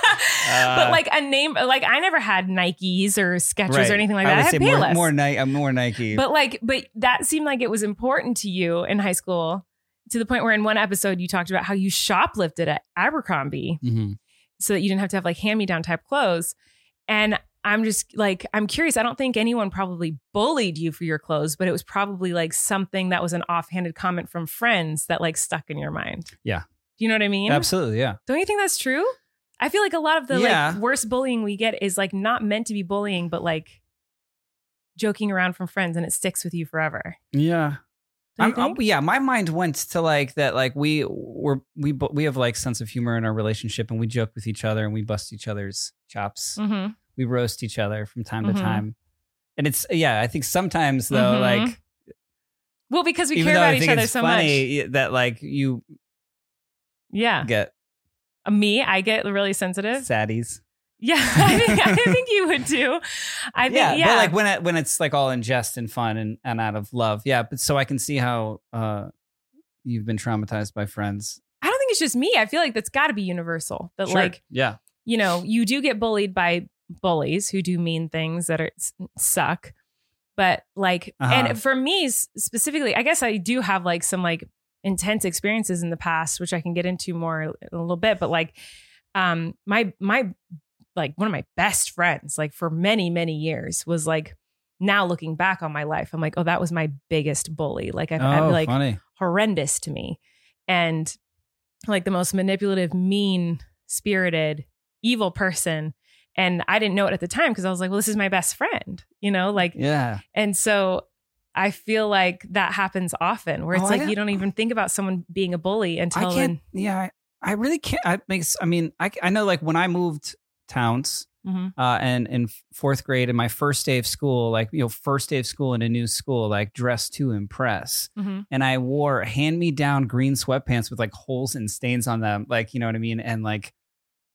[SPEAKER 1] Uh, but like a name, like I never had Nikes or Skechers right. or anything like that. I, had
[SPEAKER 2] Payless. More, more, uh, more Nike.
[SPEAKER 1] But like, but that seemed like it was important to you in high school to the point where in one episode you talked about how you shoplifted at Abercrombie mm-hmm. so that you didn't have to have like hand me down type clothes. And I'm just like, I'm curious. I don't think anyone probably bullied you for your clothes, but it was probably like something that was an offhanded comment from friends that like stuck in your mind.
[SPEAKER 2] Yeah.
[SPEAKER 1] Do you know what I mean?
[SPEAKER 2] Absolutely. Yeah.
[SPEAKER 1] Don't you think that's true? I feel like a lot of the yeah. like worst bullying we get is like not meant to be bullying, but like joking around from friends, and it sticks with you forever.
[SPEAKER 2] Yeah. You I'm, yeah, my mind went to like that. Like we were we we have like sense of humor in our relationship, and we joke with each other, and we bust each other's chops. Mm-hmm. We roast each other from time mm-hmm. to time, and it's yeah. I think sometimes though, mm-hmm. like
[SPEAKER 1] well, because we care about each other so funny much
[SPEAKER 2] that like you
[SPEAKER 1] yeah
[SPEAKER 2] get
[SPEAKER 1] me, I get really sensitive.
[SPEAKER 2] Saddies.
[SPEAKER 1] Yeah, I think, I think you would too. I think yeah, yeah.
[SPEAKER 2] But like when it, when it's like all in jest and fun and, and out of love. Yeah, but so I can see how uh, you've been traumatized by friends.
[SPEAKER 1] I don't think it's just me. I feel like that's got to be universal. That sure. like yeah, you know, you do get bullied by bullies who do mean things that are suck. But like, uh-huh. and for me specifically, I guess I do have like some like intense experiences in the past, which I can get into more in a little bit, but like um my my like one of my best friends like for many many years was like now looking back on my life i'm like oh that was my biggest bully like i'm, oh, I'm like funny. horrendous to me and like the most manipulative mean spirited evil person and i didn't know it at the time because i was like well this is my best friend you know like
[SPEAKER 2] yeah
[SPEAKER 1] and so I feel like that happens often where it's oh, like you don't even think about someone being a bully until
[SPEAKER 2] I can't, yeah, I, I really can't. I makes, I mean, I, I know like when I moved towns mm-hmm. uh, and in fourth grade and my first day of school, like, you know, first day of school in a new school, like dressed to impress. Mm-hmm. And I wore hand me down green sweatpants with like holes and stains on them. Like, you know what I mean? And like,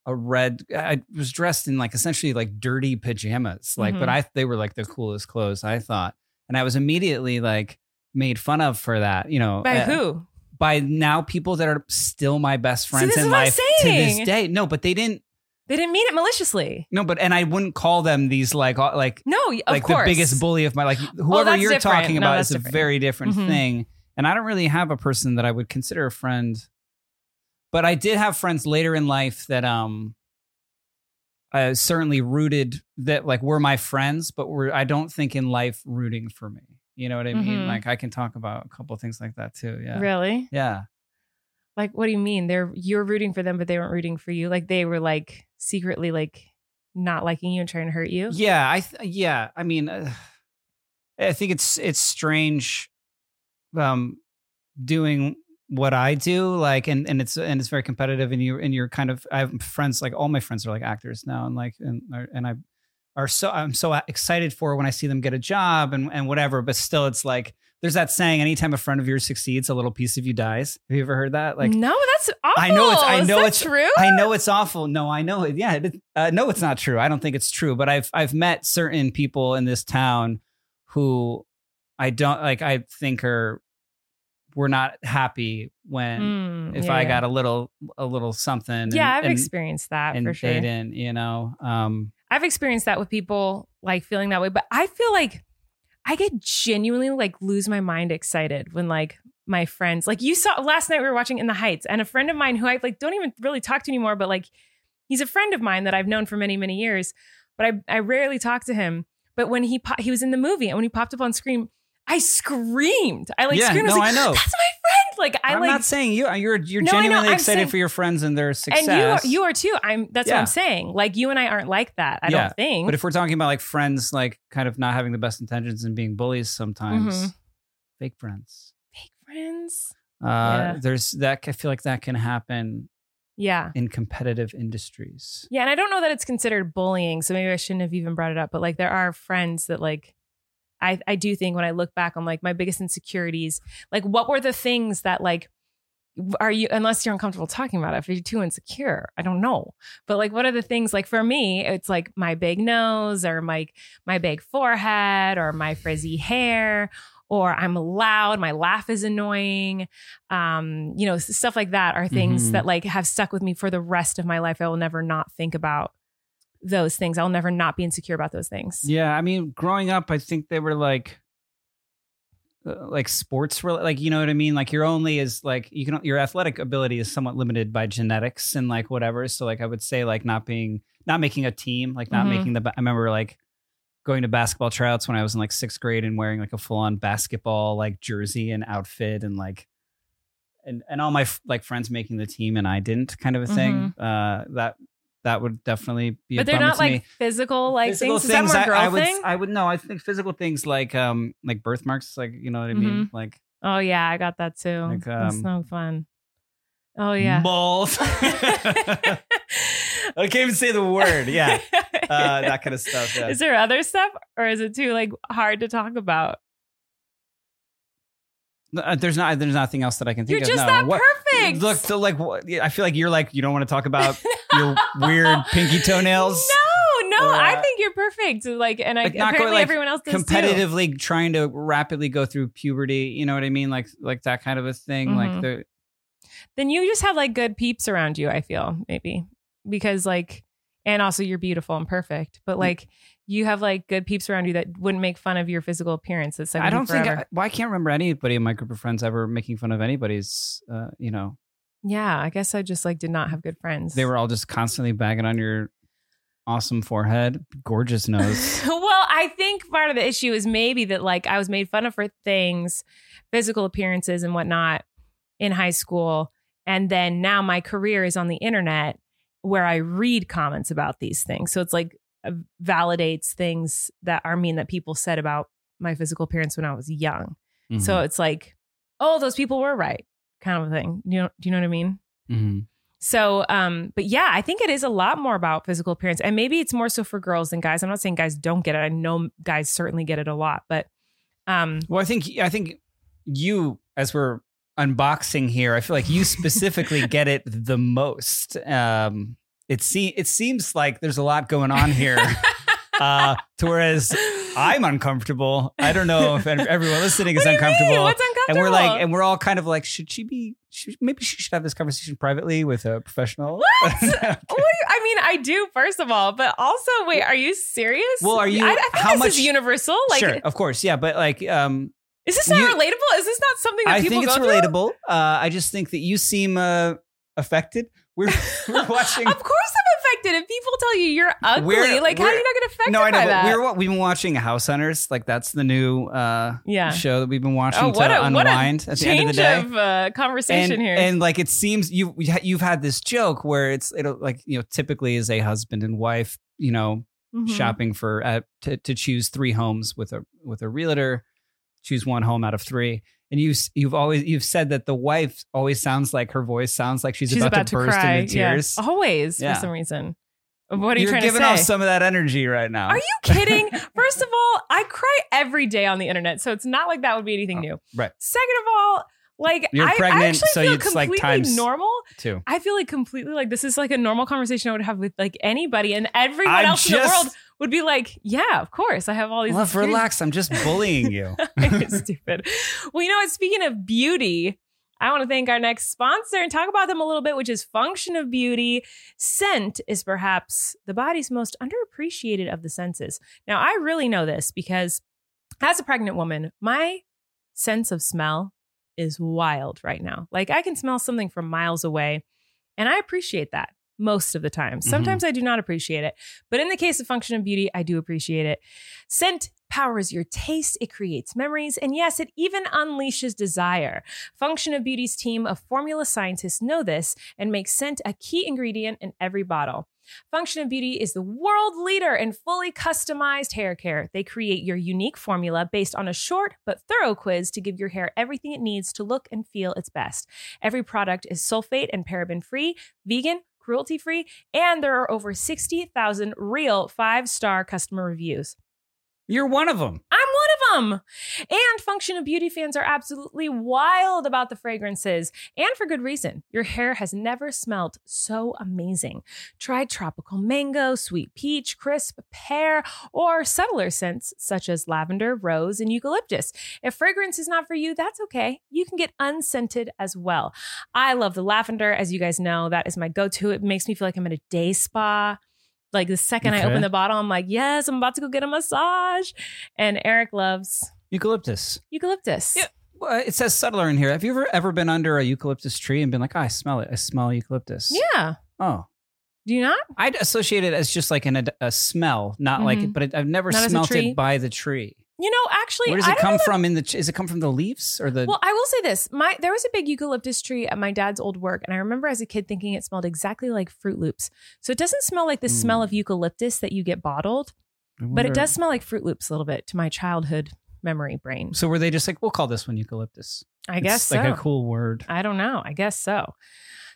[SPEAKER 2] a red i was dressed in like essentially like dirty pajamas like mm-hmm. but i they were like the coolest clothes i thought and I was immediately like made fun of for that, you know.
[SPEAKER 1] By uh, who?
[SPEAKER 2] By now people that are still my best friends See, in life to this day. No, but they didn't
[SPEAKER 1] they didn't mean it maliciously.
[SPEAKER 2] No, but and I wouldn't call them these like like
[SPEAKER 1] no
[SPEAKER 2] like course. the biggest bully of my like oh, whoever oh, you're different. talking no, about is different. a very different mm-hmm. thing. And I don't really have a person that I would consider a friend, but I did have friends later in life that um uh, certainly rooted that like we're my friends, but we're I don't think in life rooting for me. You know what I mean? Mm-hmm. Like I can talk about a couple things like that too. Yeah.
[SPEAKER 1] Really?
[SPEAKER 2] Yeah.
[SPEAKER 1] Like what do you mean? They're you're rooting for them, but they weren't rooting for you. Like they were like secretly like not liking you and trying to hurt you.
[SPEAKER 2] Yeah, I th- yeah. I mean, uh, I think it's it's strange, um, doing what I do, like, and and it's and it's very competitive, and you and you're kind of. I have friends like all my friends are like actors now, and like and and I are so I'm so excited for when I see them get a job and and whatever. But still, it's like there's that saying: anytime a friend of yours succeeds, a little piece of you dies. Have you ever heard that? Like,
[SPEAKER 1] no, that's awful. I know it's I know
[SPEAKER 2] it's
[SPEAKER 1] true.
[SPEAKER 2] I know it's awful. No, I know it. Yeah, it, uh, no, it's not true. I don't think it's true. But I've I've met certain people in this town who I don't like. I think are were not happy when mm, if yeah, I got a little a little something. And,
[SPEAKER 1] yeah, I've and, that and for sure. They
[SPEAKER 2] didn't, you know. Um,
[SPEAKER 1] I've experienced that with people like feeling that way, but I feel like I get genuinely like lose my mind excited when like my friends like you saw last night we were watching In the Heights and a friend of mine who I like don't even really talk to anymore, but like he's a friend of mine that I've known for many many years, but I I rarely talk to him. But when he po- he was in the movie and when he popped up on screen, I screamed. I like yeah, screamed. I no, like, I know. That's my friend. Like I
[SPEAKER 2] am
[SPEAKER 1] like,
[SPEAKER 2] not saying you. You're you're no, genuinely excited saying, for your friends and their success.
[SPEAKER 1] And
[SPEAKER 2] you are,
[SPEAKER 1] you are too. I'm. That's yeah. what I'm saying. Like you and I aren't like that. I yeah. don't think.
[SPEAKER 2] But if we're talking about like friends, like kind of not having the best intentions and being bullies sometimes, mm-hmm. fake friends.
[SPEAKER 1] Fake friends.
[SPEAKER 2] Uh, There's that. I feel like that can happen.
[SPEAKER 1] Yeah.
[SPEAKER 2] In competitive industries.
[SPEAKER 1] Yeah, and I don't know that it's considered bullying, so maybe I shouldn't have even brought it up. But like, there are friends that like I, I do think when I look back on like my biggest insecurities, like what were the things that like are you unless you're uncomfortable talking about it, if you're too insecure, I don't know. But like what are the things like for me, it's like my big nose or my my big forehead or my frizzy hair or I'm loud, my laugh is annoying. Um, you know, stuff like that are things mm-hmm. that like have stuck with me for the rest of my life. I will never not think about those things. I'll never not be insecure about those things.
[SPEAKER 2] Yeah, I mean, growing up, I think they were like uh, like sports were like you know what i mean like you're only is like you can your athletic ability is somewhat limited by genetics and like whatever so like i would say like not being not making a team like not mm-hmm. making the i remember like going to basketball tryouts when i was in like sixth grade and wearing like a full-on basketball like jersey and outfit and like and and all my like friends making the team and i didn't kind of a thing mm-hmm. uh that that would definitely be. But they're not
[SPEAKER 1] like
[SPEAKER 2] me.
[SPEAKER 1] physical, like physical things. things I, I,
[SPEAKER 2] would, thing? I would no. I think physical things like um, like birthmarks, like you know what I mean, mm-hmm. like.
[SPEAKER 1] Oh yeah, I got that too. Like, um, That's no fun. Oh yeah,
[SPEAKER 2] balls. I can't even say the word. Yeah, uh, that kind of stuff.
[SPEAKER 1] Yeah. Is there other stuff, or is it too like hard to talk about?
[SPEAKER 2] Uh, there's not. There's nothing else that I can think you're of. You're just no. that
[SPEAKER 1] what, perfect.
[SPEAKER 2] Look, so like, what, I feel like you're like you don't want to talk about your weird pinky toenails?
[SPEAKER 1] No, no, or, uh, I think you're perfect. Like, and I apparently going, like, everyone else
[SPEAKER 2] competitively
[SPEAKER 1] too.
[SPEAKER 2] trying to rapidly go through puberty. You know what I mean? Like, like that kind of a thing. Mm-hmm. Like the.
[SPEAKER 1] Then you just have like good peeps around you. I feel maybe because like, and also you're beautiful and perfect, but like. You have like good peeps around you that wouldn't make fun of your physical appearance. That's I don't forever.
[SPEAKER 2] think. I, well, I can't remember anybody in my group of friends ever making fun of anybody's, uh, you know,
[SPEAKER 1] yeah, I guess I just like did not have good friends.
[SPEAKER 2] They were all just constantly bagging on your awesome forehead, gorgeous nose.
[SPEAKER 1] well, I think part of the issue is maybe that like I was made fun of for things, physical appearances and whatnot in high school. And then now my career is on the internet where I read comments about these things. So it's like validates things that are mean that people said about my physical appearance when I was young. Mm-hmm. So it's like, oh, those people were right kind of a thing. You know, do you know what I mean? Mm-hmm. So, um, but yeah, I think it is a lot more about physical appearance, and maybe it's more so for girls than guys. I'm not saying guys don't get it. I know guys certainly get it a lot, but um,
[SPEAKER 2] well, I think I think you, as we're unboxing here, I feel like you specifically get it the most. Um, it se- it seems like there's a lot going on here. Uh, to whereas I'm uncomfortable. I don't know if everyone listening is uncomfortable.
[SPEAKER 1] What's uncomfortable?
[SPEAKER 2] And we're like, and we're all kind of like, should she be? Should, maybe she should have this conversation privately with a professional.
[SPEAKER 1] What? what you, I mean, I do first of all, but also, wait, are you serious?
[SPEAKER 2] Well, are you? I,
[SPEAKER 1] I think how this much, is universal. Like, sure,
[SPEAKER 2] of course, yeah, but like, um,
[SPEAKER 1] is this not you, relatable? Is this not something that I people think
[SPEAKER 2] it's relatable? Uh, I just think that you seem uh, affected. We're we're watching.
[SPEAKER 1] of course, I'm affected if people tell you you're ugly. We're, like, we're, how are you not get affected no, I know, by that?
[SPEAKER 2] We're, what we've been watching House Hunters. Like, that's the new uh, yeah. show that we've been oh, watching oh, what to a, unwind what a at the end of the day. Of, uh,
[SPEAKER 1] conversation and, here,
[SPEAKER 2] and like it seems you you've had this joke where it's it'll like you know typically is a husband and wife you know mm-hmm. shopping for uh, to choose three homes with a with a realtor, choose one home out of three and you you've always you've said that the wife always sounds like her voice sounds like she's, she's about, about, to, to burst cry. into tears.
[SPEAKER 1] Yeah. Always yeah. for some reason. What are you You're trying to say? You're giving off
[SPEAKER 2] some of that energy right now.
[SPEAKER 1] Are you kidding? First of all, I cry every day on the internet, so it's not like that would be anything oh, new.
[SPEAKER 2] Right.
[SPEAKER 1] Second of all, like you're I, pregnant, I actually so feel it's completely like times normal.
[SPEAKER 2] Too.
[SPEAKER 1] I feel like completely like this is like a normal conversation I would have with like anybody, and everyone I'm else in the world would be like, "Yeah, of course, I have all these."
[SPEAKER 2] Love, relax. I'm just bullying you.
[SPEAKER 1] stupid. Well, you know what? Speaking of beauty, I want to thank our next sponsor and talk about them a little bit, which is Function of Beauty. Scent is perhaps the body's most underappreciated of the senses. Now, I really know this because as a pregnant woman, my sense of smell is wild right now. Like I can smell something from miles away, and I appreciate that most of the time. Mm-hmm. Sometimes mm-hmm. I do not appreciate it, but in the case of Function of Beauty, I do appreciate it. Scent powers your taste, it creates memories, and yes, it even unleashes desire. Function of Beauty's team of formula scientists know this and make scent a key ingredient in every bottle. Function of Beauty is the world leader in fully customized hair care. They create your unique formula based on a short but thorough quiz to give your hair everything it needs to look and feel its best. Every product is sulfate and paraben free, vegan, cruelty free, and there are over 60,000 real five star customer reviews.
[SPEAKER 2] You're one of them.
[SPEAKER 1] I'm one of them. And Function of Beauty fans are absolutely wild about the fragrances, and for good reason. Your hair has never smelled so amazing. Try tropical mango, sweet peach, crisp pear, or subtler scents such as lavender, rose, and eucalyptus. If fragrance is not for you, that's okay. You can get unscented as well. I love the lavender, as you guys know, that is my go to. It makes me feel like I'm at a day spa. Like the second okay. I open the bottle, I'm like, yes, I'm about to go get a massage. And Erik loves
[SPEAKER 2] eucalyptus.
[SPEAKER 1] Eucalyptus. Yeah.
[SPEAKER 2] Well, it says settler in here. Have you ever ever been under a eucalyptus tree and been like, oh, I smell it. I smell eucalyptus.
[SPEAKER 1] Yeah.
[SPEAKER 2] Oh.
[SPEAKER 1] Do you not?
[SPEAKER 2] I'd associate it as just like an, a, a smell, not mm-hmm. like, but it, I've never not smelt it by the tree.
[SPEAKER 1] You know, actually,
[SPEAKER 2] where does it come from? In the is it come from the leaves or the?
[SPEAKER 1] Well, I will say this: my there was a big eucalyptus tree at my dad's old work, and I remember as a kid thinking it smelled exactly like Froot Loops. So it doesn't smell like the mm. smell of hmm. eucalyptus that you get bottled, but it does smell like Froot Loops a little bit to my childhood memory brain.
[SPEAKER 2] So were they just like, we'll call this one eucalyptus?
[SPEAKER 1] I it's guess like
[SPEAKER 2] so. a cool word.
[SPEAKER 1] I don't know. I guess so.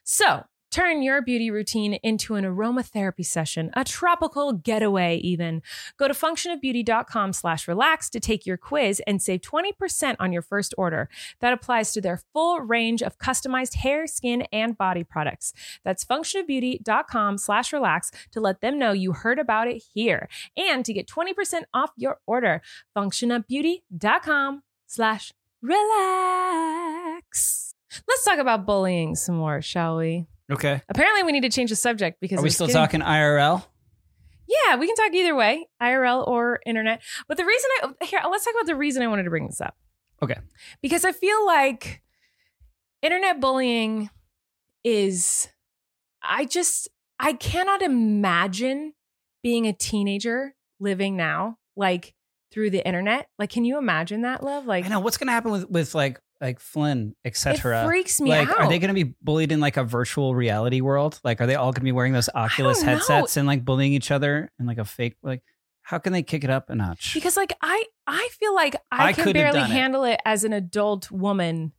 [SPEAKER 1] So Turn your beauty routine into an aromatherapy session, a tropical getaway even. Go to functionofbeauty.com slash relax to take your quiz and save 20% on your first order. That applies to their full range of customized hair, skin, and body products. That's functionofbeauty.com slash relax to let them know you heard about it here and to get 20% off your order. functionofbeauty.com slash relax. Let's talk about bullying some more, shall we?
[SPEAKER 2] Okay.
[SPEAKER 1] Apparently, we need to change the subject because Are
[SPEAKER 2] we still getting- talking IRL?
[SPEAKER 1] Yeah, we can talk either way, IRL or internet. But the reason I here, let's talk about the reason I wanted to bring this up.
[SPEAKER 2] Okay.
[SPEAKER 1] Because I feel like internet bullying is I just I cannot imagine being a teenager living now like through the internet. Like can you imagine that love? Like
[SPEAKER 2] I know what's going to happen with with like like Flynn, etc.
[SPEAKER 1] Freaks me like,
[SPEAKER 2] out. Are they going to be bullied in like a virtual reality world? Like, are they all going to be wearing those Oculus headsets and like bullying each other and like a fake like? How can they kick it up a notch?
[SPEAKER 1] Because like I, I feel like I, I can barely handle it. it as an adult woman,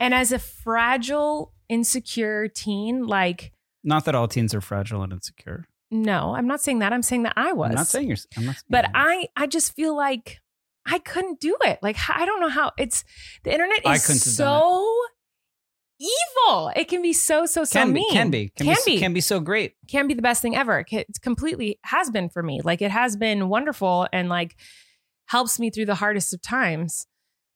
[SPEAKER 1] and as a fragile, insecure teen. Like,
[SPEAKER 2] not that all teens are fragile and insecure.
[SPEAKER 1] No, I'm not saying that. I'm saying that I was.
[SPEAKER 2] I'm not saying you're. I'm not saying
[SPEAKER 1] but that. I, I just feel like I couldn't do it. Like I don't know how it's the internet is so evil. It can be so so so can
[SPEAKER 2] mean. Be, can be can, can be, be, can be so great.
[SPEAKER 1] Can be the best thing ever. It completely has been for me. Like it has been wonderful and like helps me through the hardest of times.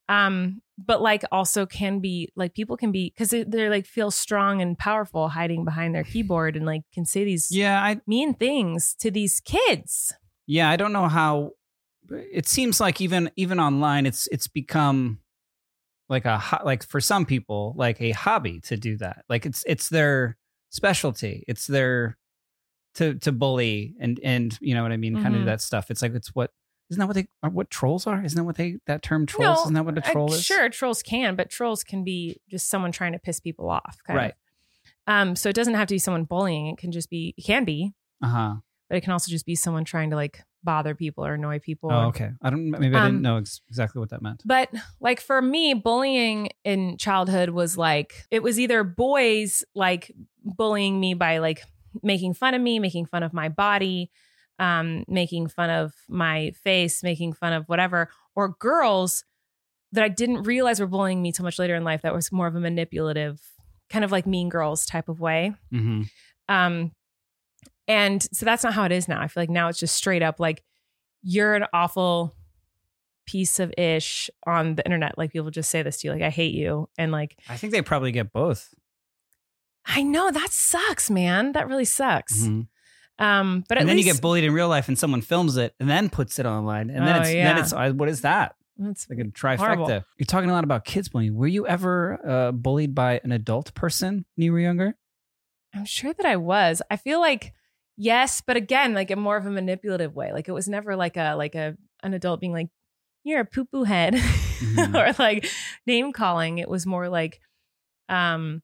[SPEAKER 1] Um, but like also can be like people can be because they're like feel strong and powerful hiding behind their keyboard and like can say these
[SPEAKER 2] yeah I,
[SPEAKER 1] mean things to these kids.
[SPEAKER 2] Yeah, I don't know how it seems like even even online it's it's become like a like for some people like a hobby to do that like it's it's their specialty it's their to to bully and and you know what i mean mm-hmm. kind of that stuff it's like it's what isn't that what they are uh, what trolls are isn't that what they that term trolls no, isn't that what a uh, troll I, is
[SPEAKER 1] sure trolls can but trolls can be just someone trying to piss people off right of. um so it doesn't have to be someone bullying it can just be it can be
[SPEAKER 2] uh-huh
[SPEAKER 1] but it can also just be someone trying to like bother people or annoy people.
[SPEAKER 2] Oh, okay. I don't maybe I didn't um, know ex- exactly what that meant.
[SPEAKER 1] But like for me, bullying in childhood was like it was either boys like bullying me by like making fun of me, making fun of my body, um, making fun of my face, making fun of whatever, or girls that I didn't realize were bullying me till much later in life. That was more of a manipulative, kind of like mean girls type of way. Mm-hmm. Um, and so that's not how it is now. I feel like now it's just straight up like you're an awful piece of ish on the internet. Like people just say this to you, like I hate you, and like
[SPEAKER 2] I think they probably get both.
[SPEAKER 1] I know that sucks, man. That really sucks. Mm-hmm.
[SPEAKER 2] Um, but and then least, you get bullied in real life, and someone films it and then puts it online, and oh, then it's yeah. Uh, then it's what is that?
[SPEAKER 1] That's like a trifecta. Horrible.
[SPEAKER 2] You're talking a lot about kids bullying. Were you ever uh, bullied by an adult person when you were younger?
[SPEAKER 1] I'm sure that I was. I feel like Yes, but again, like in more of a manipulative way. Like it was never like a like a an adult being like, "You're a poo poo head," mm-hmm. or like name calling. It was more like, um,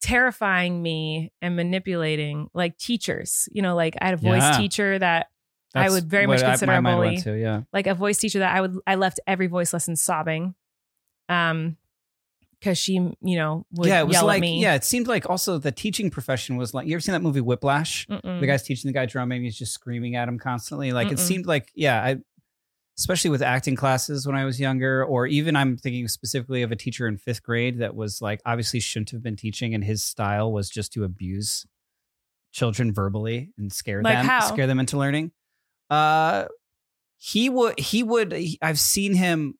[SPEAKER 1] terrifying me and manipulating like teachers. You know, like I had a voice yeah. teacher that That's I would very much consider I,
[SPEAKER 2] a bully. To,
[SPEAKER 1] yeah. Like a voice teacher that I would I left every voice lesson sobbing. Um because she, you know, would yeah, it
[SPEAKER 2] was like, Yeah, it seemed like also the teaching profession was like, you ever seen that movie Whiplash? Mm-mm. The guy's teaching the guy drumming, he's just screaming at him constantly. Like Mm-mm. it seemed like, yeah, I, especially with acting classes when I was younger, or even I'm thinking specifically of a teacher in fifth grade that was like, obviously shouldn't have been teaching, and his style was just to abuse children verbally and scare like them, how? scare them into learning. Uh, he would, he would, I've seen him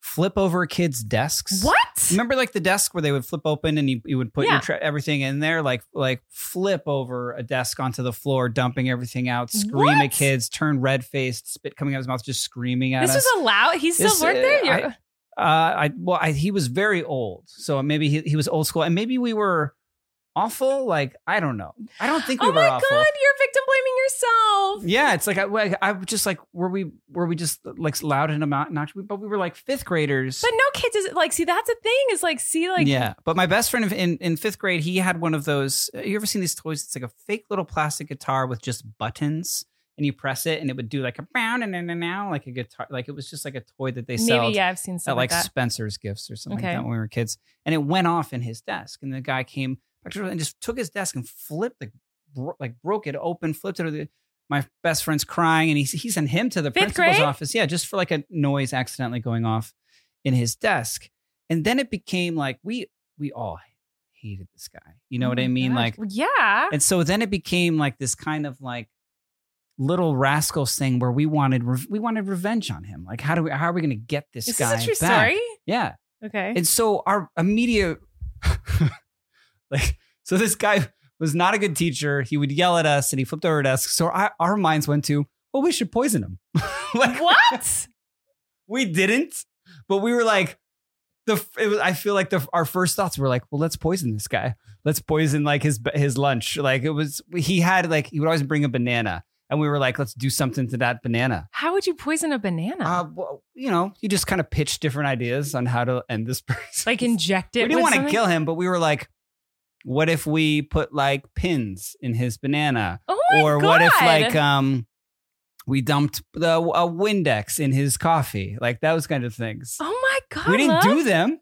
[SPEAKER 2] flip over kids' desks.
[SPEAKER 1] What?
[SPEAKER 2] Remember, like the desk where they would flip open and you, you would put yeah. your tra- everything in there, like like flip over a desk onto the floor, dumping everything out, scream what? at kids, turn red faced, spit coming out of his mouth, just screaming at this us. This
[SPEAKER 1] was allowed. He still this, worked there.
[SPEAKER 2] you uh, I, uh, I well, I, he was very old, so maybe he, he was old school, and maybe we were awful? Like, I don't know. I don't think we oh were awful. Oh my god,
[SPEAKER 1] you're victim blaming
[SPEAKER 2] yourself. Yeah, it's like I, like, I just like were we were we just like loud and obnoxious? But we were like fifth graders.
[SPEAKER 1] But no kids is like see that's a thing is like see like
[SPEAKER 2] yeah. But my best friend in in fifth grade, he had one of those. Uh, you ever seen these toys? It's like a fake little plastic guitar with just buttons. And you press it, and it would do like a bound and then now like a guitar, like it was just like a toy that they sell.
[SPEAKER 1] yeah,
[SPEAKER 2] I've seen
[SPEAKER 1] at
[SPEAKER 2] like, like Spencer's Gifts or something okay. like that when we were kids, and it went off in his desk, and the guy came and just took his desk and flipped the bro- like broke it open, flipped it. Over the, my best friend's crying, and he he sent him to the Fifth principal's grade? office. Yeah, just for like a noise accidentally going off in his desk, and then it became like we we all hated this guy. You know oh what I mean? Gosh. Like
[SPEAKER 1] yeah.
[SPEAKER 2] And so then it became like this kind of like little rascals thing where we wanted re- we wanted revenge on him. Like how do we how are we going to get this Is guy? this a true back? story? Yeah.
[SPEAKER 1] Okay.
[SPEAKER 2] And so our immediate Like, so this guy was not a good teacher. He would yell at us and he flipped over at desk. So our, our minds went to, well, we should poison him.
[SPEAKER 1] like, what?
[SPEAKER 2] we didn't, but we were like, the was, I feel like the, our first thoughts were like, well, let's poison this guy. Let's poison like his his lunch. Like it was, he had like he would always bring a banana, and we were like, let's do something to that banana.
[SPEAKER 1] How would you poison a banana? Uh,
[SPEAKER 2] well, you know, you just kind of pitch different ideas on how to end this person.
[SPEAKER 1] Like inject
[SPEAKER 2] it.
[SPEAKER 1] We didn't want to
[SPEAKER 2] kill him, but we were like, what if we put like pins in his banana?
[SPEAKER 1] Oh
[SPEAKER 2] my or God. what if like um we dumped the, a Windex in his coffee? Like those kind of things.
[SPEAKER 1] Oh my God. We didn't love.
[SPEAKER 2] do them.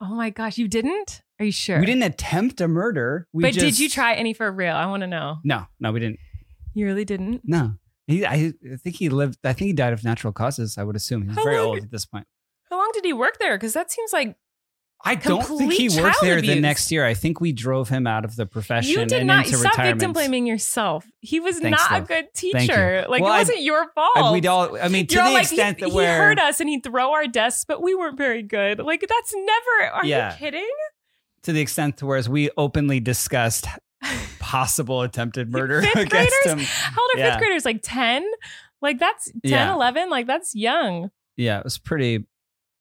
[SPEAKER 1] Oh my gosh, you didn't? Are you sure?
[SPEAKER 2] We didn't attempt a murder. We but just,
[SPEAKER 1] did you try any for real? I want to know.
[SPEAKER 2] No, no, we didn't.
[SPEAKER 1] You really didn't?
[SPEAKER 2] No. He, I, I think he lived, I think he died of natural causes, I would assume. He's very long, old at this point.
[SPEAKER 1] How long did he work there? Because that seems like
[SPEAKER 2] I don't think he worked there abuse. the next year. I think we drove him out of the profession. You did not into stop retirement. victim
[SPEAKER 1] blaming yourself. He was Thanks, not a good teacher. Like well, it wasn't I, your fault.
[SPEAKER 2] we all. I mean, to You're the like, extent he, that he
[SPEAKER 1] hurt us and he'd throw our desks, but we weren't very good. Like that's never. Are yeah. you kidding?
[SPEAKER 2] To the extent to whereas we openly discussed possible attempted murder fifth against graders? him. How
[SPEAKER 1] old are yeah. fifth graders? Like ten? Like that's 10, yeah. 11? Like that's young.
[SPEAKER 2] Yeah, it was pretty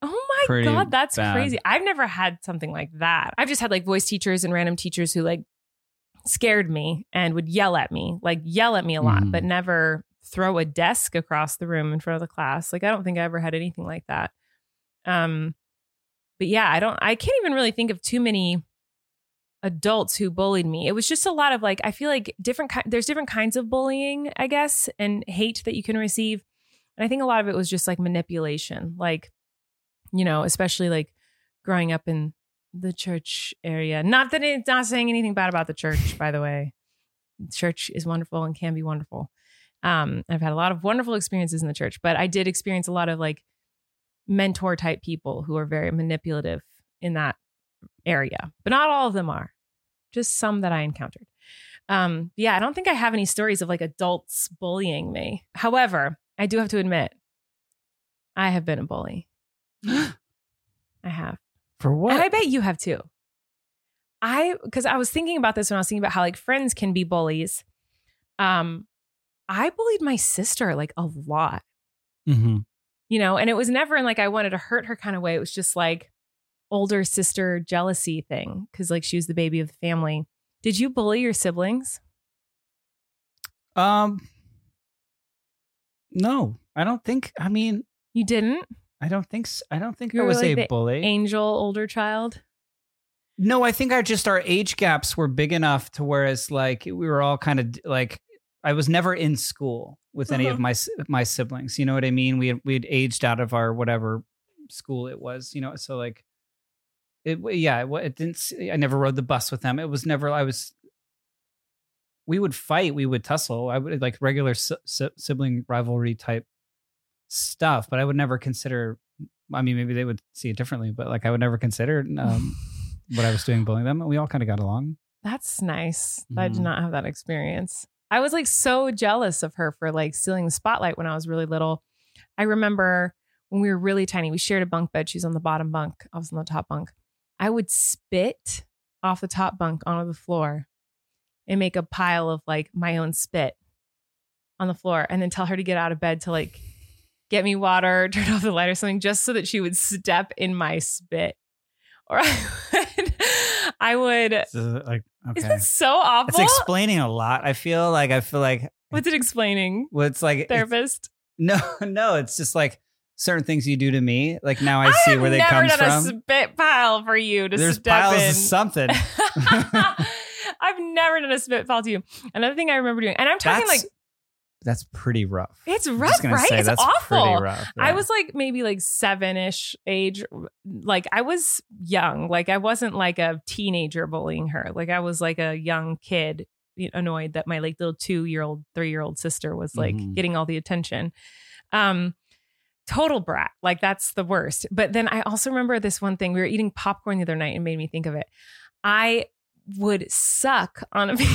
[SPEAKER 1] Oh my god, that's bad. crazy. I've never had something like that. I've just had like voice teachers and random teachers who like scared me and would yell at me, like yell at me a lot, mm. but mm-hmm. never throw a desk across the room in front of the class. Like I don't think I ever had anything like that. Um but yeah, I don't I can't even really think of too many adults who bullied me. It was just a lot of like I feel like different ki- there's different kinds of bullying, I guess, and hate that you can receive. And I think a lot of it was just like manipulation. Like you know, especially like growing up in the church area. Not that it's not saying anything bad about the church, by the way. Church is wonderful and can be wonderful. Um, I've had a lot of wonderful experiences in the church, but I did experience a lot of like mentor type people who are very manipulative in that area, but not all of them are, just some that I encountered. Um, yeah, I don't think I have any stories of like adults bullying me. However, I do have to admit, I have been a bully. I have.
[SPEAKER 2] For what? And
[SPEAKER 1] I bet you have too. I because I was thinking about this when I was thinking about how like friends can be bullies. Um, I bullied my sister like a lot. Mm-hmm. You know, and it was never in like I wanted to hurt her kind of way. It was just like older sister jealousy thing because like she was the baby of the family. Did you bully your siblings? Um,
[SPEAKER 2] no, I don't think. I mean,
[SPEAKER 1] you didn't.
[SPEAKER 2] I don't think so. I don't think you I was like a bully.
[SPEAKER 1] Angel, older child.
[SPEAKER 2] No, I think our just our age gaps were big enough to where like we were all kind of like I was never in school with any uh-huh. of my my siblings. You know what I mean? We we had aged out of our whatever school it was. You know, so like it. Yeah, it, it didn't. I never rode the bus with them. It was never. I was. We would fight. We would tussle. I would like regular si- sibling rivalry type stuff, but I would never consider. I mean, maybe they would see it differently, but like I would never consider um, what I was doing bullying them, and we all kind of got along.
[SPEAKER 1] That's nice. Mm-hmm. I did mm-hmm. not have that experience. I was like so jealous of her for like stealing the spotlight when I was really little. I remember when we were really tiny, we shared a bunk bed. She was on the bottom bunk, I was on the top bunk. I would spit off the top bunk onto the floor and make a pile of like my own spit on the floor and then tell her to get out of bed to like get me water, turn off the light or something, just so that she would step in my spit. Or I would, I would. like, okay. Isn't so awful?
[SPEAKER 2] It's explaining a lot. I feel like, I feel like.
[SPEAKER 1] What's it explaining? Well, it's
[SPEAKER 2] like.
[SPEAKER 1] Therapist?
[SPEAKER 2] It's, no, no, it's just like certain things you do to me. Like now I, I see where they come from. I've never
[SPEAKER 1] spit pile for you to There's step piles in. Of
[SPEAKER 2] something.
[SPEAKER 1] I've never done a spit pile to you. Another thing I remember doing, and I'm talking That's, like
[SPEAKER 2] that's pretty rough.
[SPEAKER 1] It's rough, right? Say, it's awful. Rough, yeah. I was like maybe like seven ish age. Like I was young. Like I wasn't like a teenager bullying her. Like I was like a young kid annoyed that my like little two year old, three year old sister was like mm-hmm. getting all the attention. Um, total brat. Like that's the worst. But then I also remember this one thing. We were eating popcorn the other night and made me think of it. I would suck on a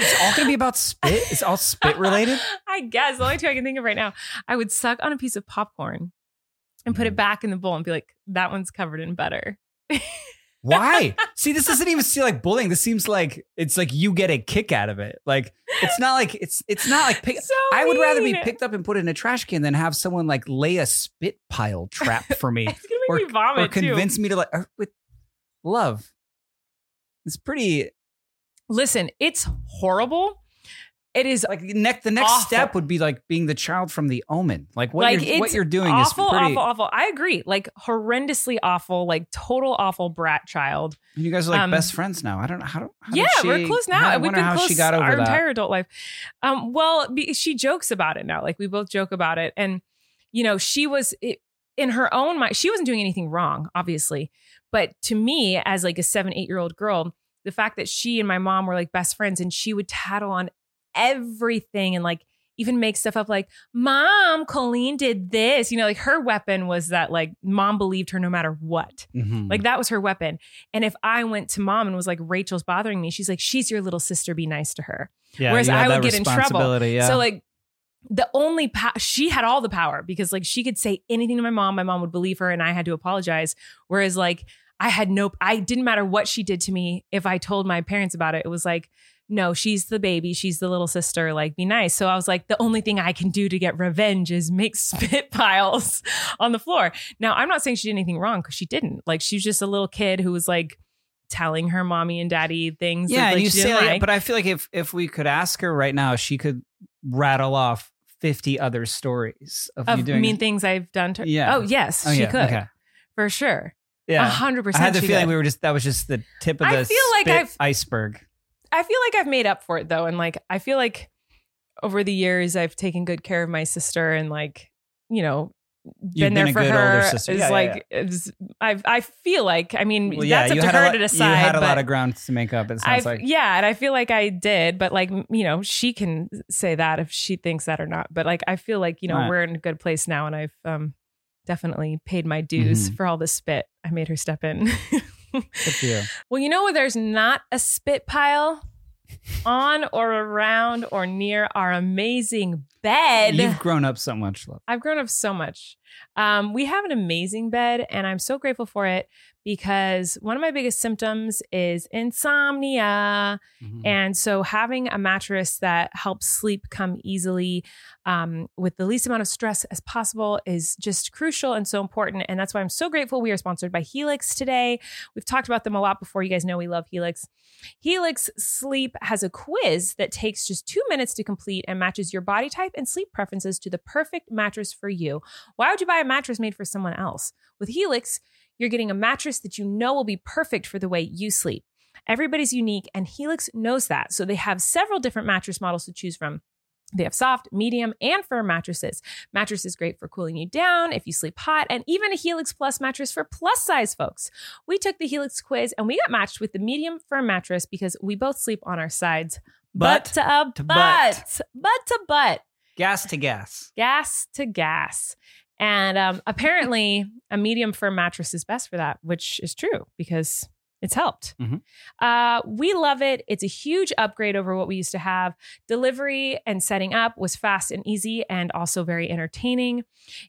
[SPEAKER 2] It's all going to be about spit. It's all spit related.
[SPEAKER 1] I guess the only two I can think of right now. I would suck on a piece of popcorn and put it mm. back in the bowl and be like, "That one's covered in butter."
[SPEAKER 2] Why? See, this doesn't even seem like bullying. This seems like it's like you get a kick out of it. Like it's not like it's it's not like pick, so I would rather be picked up and put in a trash can than have someone like lay a spit pile trap for me.
[SPEAKER 1] it's gonna make or, me vomit or
[SPEAKER 2] convince
[SPEAKER 1] too. me
[SPEAKER 2] to like uh, with love. It's pretty
[SPEAKER 1] Listen, it's horrible. It is
[SPEAKER 2] like the next. The next step would be like being the child from the Omen. Like what, like you're, what you're doing
[SPEAKER 1] awful,
[SPEAKER 2] is pretty
[SPEAKER 1] awful, awful. I agree. Like horrendously awful. Like total awful brat child.
[SPEAKER 2] And you guys are like um, best friends now. I don't know how. how yeah, she,
[SPEAKER 1] we're close
[SPEAKER 2] now.
[SPEAKER 1] I We've been how close she got over our that. entire adult life. Um, well, be, she jokes about it now. Like we both joke about it, and you know, she was it, in her own mind. She wasn't doing anything wrong, obviously, but to me, as like a seven, eight year old girl, the fact that she and my mom were like best friends and she would tattle on everything and like even make stuff up like mom colleen did this you know like her weapon was that like mom believed her no matter what mm-hmm. like that was her weapon and if i went to mom and was like rachel's bothering me she's like she's your little sister be nice to her yeah, whereas i would get in trouble yeah. so like the only she had all the power because like she could say anything to my mom my mom would believe her and i had to apologize whereas like I had no, I didn't matter what she did to me. If I told my parents about it, it was like, no, she's the baby, she's the little sister, like be nice. So I was like, the only thing I can do to get revenge is make spit piles on the floor. Now, I'm not saying she did anything wrong because she didn't. Like, she was just a little kid who was like, telling her mommy and daddy things
[SPEAKER 2] yeah that, like, you say like, but i feel like if if we could ask her right now she could rattle off 50 other stories of, of mean
[SPEAKER 1] it. things I've done to her. Yeah. Oh, yes, oh, she yeah. could. Okay. For sure. Yeah, hundred percent.
[SPEAKER 2] I had the
[SPEAKER 1] feeling did. we
[SPEAKER 2] were just that was just the tip of the I feel like I've, iceberg.
[SPEAKER 1] I feel like I've made up for it though, and like I feel like over the years I've taken good care of my sister and like you know been, been, there for her is yeah, like yeah, yeah. I I feel like I mean well, that's up to her lot, to decide. You
[SPEAKER 2] had a lot of ground to make up. It sounds I've, like
[SPEAKER 1] yeah, and I feel like I did, but like you know she can say that if she thinks that or not. But like I feel like you know right. we're in a good place now, and I've um definitely paid my dues mm-hmm. for all the spit. I made her step in. you. Well, you know where there's not a spit pile? on or around or near our amazing bed.
[SPEAKER 2] You've grown up so much,
[SPEAKER 1] love. I've grown up so much. Um, we have an amazing bed, and I'm so grateful for it because one of my biggest symptoms is insomnia. Mm-hmm. And so, having a mattress that helps sleep come easily um, with the least amount of stress as possible is just crucial and so important. And that's why I'm so grateful we are sponsored by Helix today. We've talked about them a lot before. You guys know we love Helix. Helix Sleep has a quiz that takes just two minutes to complete and matches your body type and sleep preferences to the perfect mattress for you. Why would you buy a mattress made for someone else? With Helix, you're getting a mattress that you know will be perfect for the way you sleep. Everybody's unique, and Helix knows that. So they have several different mattress models to choose from. They have soft, medium, and firm mattresses. Mattress is great for cooling you down if you sleep hot, and even a Helix Plus mattress for plus size folks. We took the Helix quiz and we got matched with the medium firm mattress because we both sleep on our sides. Butt, butt to, to butt. butt. Butt to butt.
[SPEAKER 2] Gas to gas.
[SPEAKER 1] Gas to gas. And um, apparently, a medium firm mattress is best for that, which is true because it's helped. Mm-hmm. Uh, we love it. It's a huge upgrade over what we used to have. Delivery and setting up was fast and easy and also very entertaining.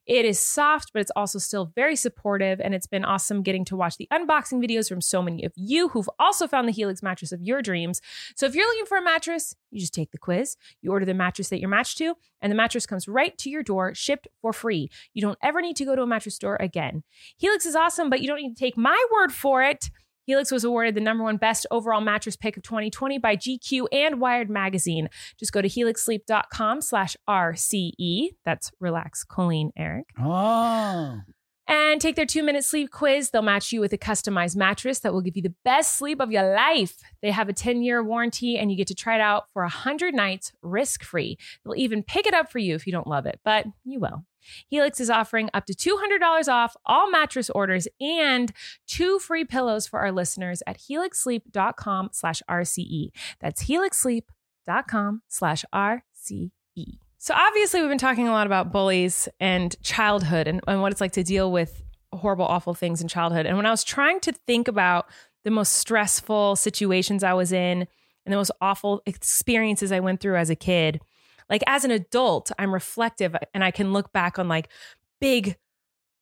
[SPEAKER 1] It is soft, but it's also still very supportive. And it's been awesome getting to watch the unboxing videos from so many of you who've also found the Helix mattress of your dreams. So if you're looking for a mattress, you just take the quiz, you order the mattress that you're matched to, and the mattress comes right to your door, shipped for free. You don't ever need to go to a mattress store again. Helix is awesome, but you don't need to take my word for it. Helix was awarded the number one best overall mattress pick of 2020 by GQ and Wired Magazine. Just go to helixsleep.com slash RCE. That's relax, Colleen, Erik. Oh. And take their two minute sleep quiz. They'll match you with a customized mattress that will give you the best sleep of your life. They have a 10 year warranty and you get to try it out for 100 nights risk free. They'll even pick it up for you if you don't love it, but you will. Helix is offering up to $200 off all mattress orders and two free pillows for our listeners at helixsleep.com slash RCE. That's helixsleep.com slash RCE. So obviously we've been talking a lot about bullies and childhood and, and what it's like to deal with horrible, awful things in childhood. And when I was trying to think about the most stressful situations I was in and the most awful experiences I went through as a kid – like as an adult, I'm reflective and I can look back on like big,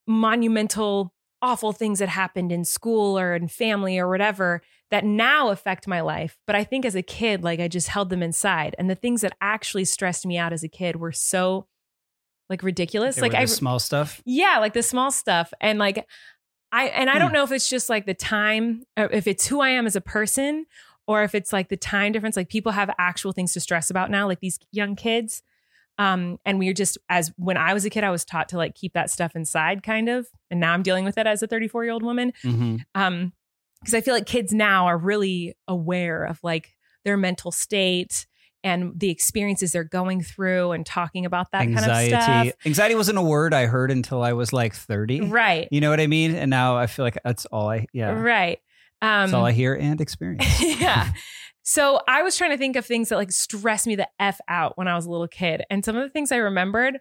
[SPEAKER 1] monumental, awful things that happened in school or in family or whatever that now affect my life. But I think as a kid, like I just held them inside. And the things that actually stressed me out as a kid were so like ridiculous. They
[SPEAKER 2] like I small stuff.
[SPEAKER 1] Yeah, like the small stuff. And like I and I don't hmm. know if it's just like the time, uh, if it's who I am as a person, or if it's like the time difference, like people have actual things to stress about now, like these young kids. Um, and we are just as when I was a kid, I was taught to like keep that stuff inside, kind of. And now I'm dealing with it as a 34 year old woman. Mm-hmm. Um, because I feel like kids now are really aware of like their mental state and the experiences they're going through and talking about that anxiety. kind of stuff.
[SPEAKER 2] Anxiety wasn't a word I heard until I was like 30.
[SPEAKER 1] Right.
[SPEAKER 2] You know what I mean? And now I feel like that's all I, yeah.
[SPEAKER 1] Right.
[SPEAKER 2] Um, That's all um, I hear and experience. yeah.
[SPEAKER 1] So I was trying to think of things that like stressed me the F out when I was a little kid. And some of the things I remembered,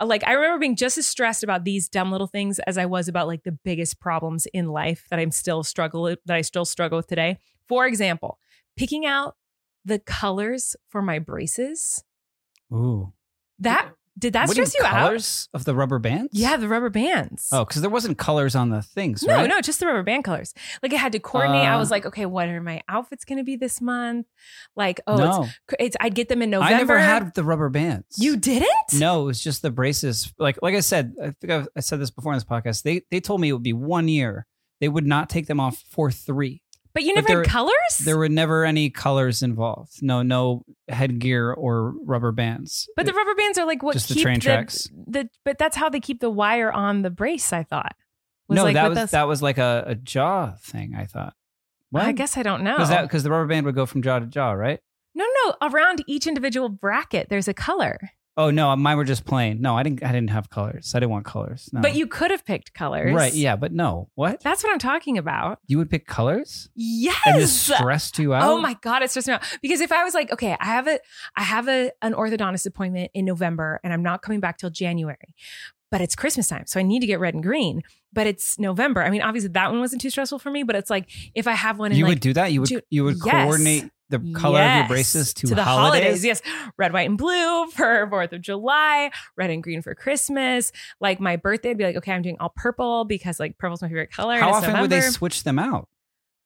[SPEAKER 1] uh, like I remember being just as stressed about these dumb little things as I was about like the biggest problems in life that I'm still struggle that I still struggle with today. For example, picking out the colors for my braces. Ooh. That did that what stress you, you colors
[SPEAKER 2] out? Of the rubber bands?
[SPEAKER 1] Yeah, the rubber bands.
[SPEAKER 2] Oh, because there wasn't colors on the things.
[SPEAKER 1] No,
[SPEAKER 2] right?
[SPEAKER 1] no, just the rubber band colors. Like I had to coordinate. Uh, I was like, okay, what are my outfits going to be this month? Like, oh, no. it's, it's, I'd get them in November. I
[SPEAKER 2] never had the rubber bands.
[SPEAKER 1] You didn't?
[SPEAKER 2] No, it was just the braces. Like, like I said, I think I've, i said this before in this podcast. They they told me it would be one year. They would not take them off for three.
[SPEAKER 1] But you never but there, had colors?
[SPEAKER 2] There were never any colors involved. No, no headgear or rubber bands.
[SPEAKER 1] But it, the rubber bands are like what just keep the train the, tracks. The, but that's how they keep the wire on the brace, I thought.
[SPEAKER 2] Was no, like that was that was like a, a jaw thing, I thought.
[SPEAKER 1] Well, I guess I don't know.
[SPEAKER 2] Because the rubber band would go from jaw to jaw, right?
[SPEAKER 1] No, no. Around each individual bracket, there's a color.
[SPEAKER 2] Oh no, uh, mine were just plain. No, I didn't. I didn't have colors. I didn't want colors. No.
[SPEAKER 1] But you could have picked colors,
[SPEAKER 2] right? Yeah, but no. What?
[SPEAKER 1] That's what I'm talking about.
[SPEAKER 2] You would pick colors.
[SPEAKER 1] Yes.
[SPEAKER 2] And
[SPEAKER 1] this
[SPEAKER 2] stressed you oh out.
[SPEAKER 1] Oh my god, it stressed me out because if I was like, okay, I have a, I have a an orthodontist appointment in November, and I'm not coming back till January, but it's Christmas time, so I need to get red and green. But it's November. I mean, obviously that one wasn't too stressful for me, but it's like if I have one,
[SPEAKER 2] in
[SPEAKER 1] you
[SPEAKER 2] like, would do that. You would two, you would yes. coordinate the color yes, of your braces to,
[SPEAKER 1] to the
[SPEAKER 2] holidays.
[SPEAKER 1] holidays. Yes, red, white, and blue for Fourth of July, red and green for Christmas. Like my birthday, I'd be like, okay, I'm doing all purple because like purple's my favorite color.
[SPEAKER 2] How
[SPEAKER 1] often
[SPEAKER 2] would they switch them out?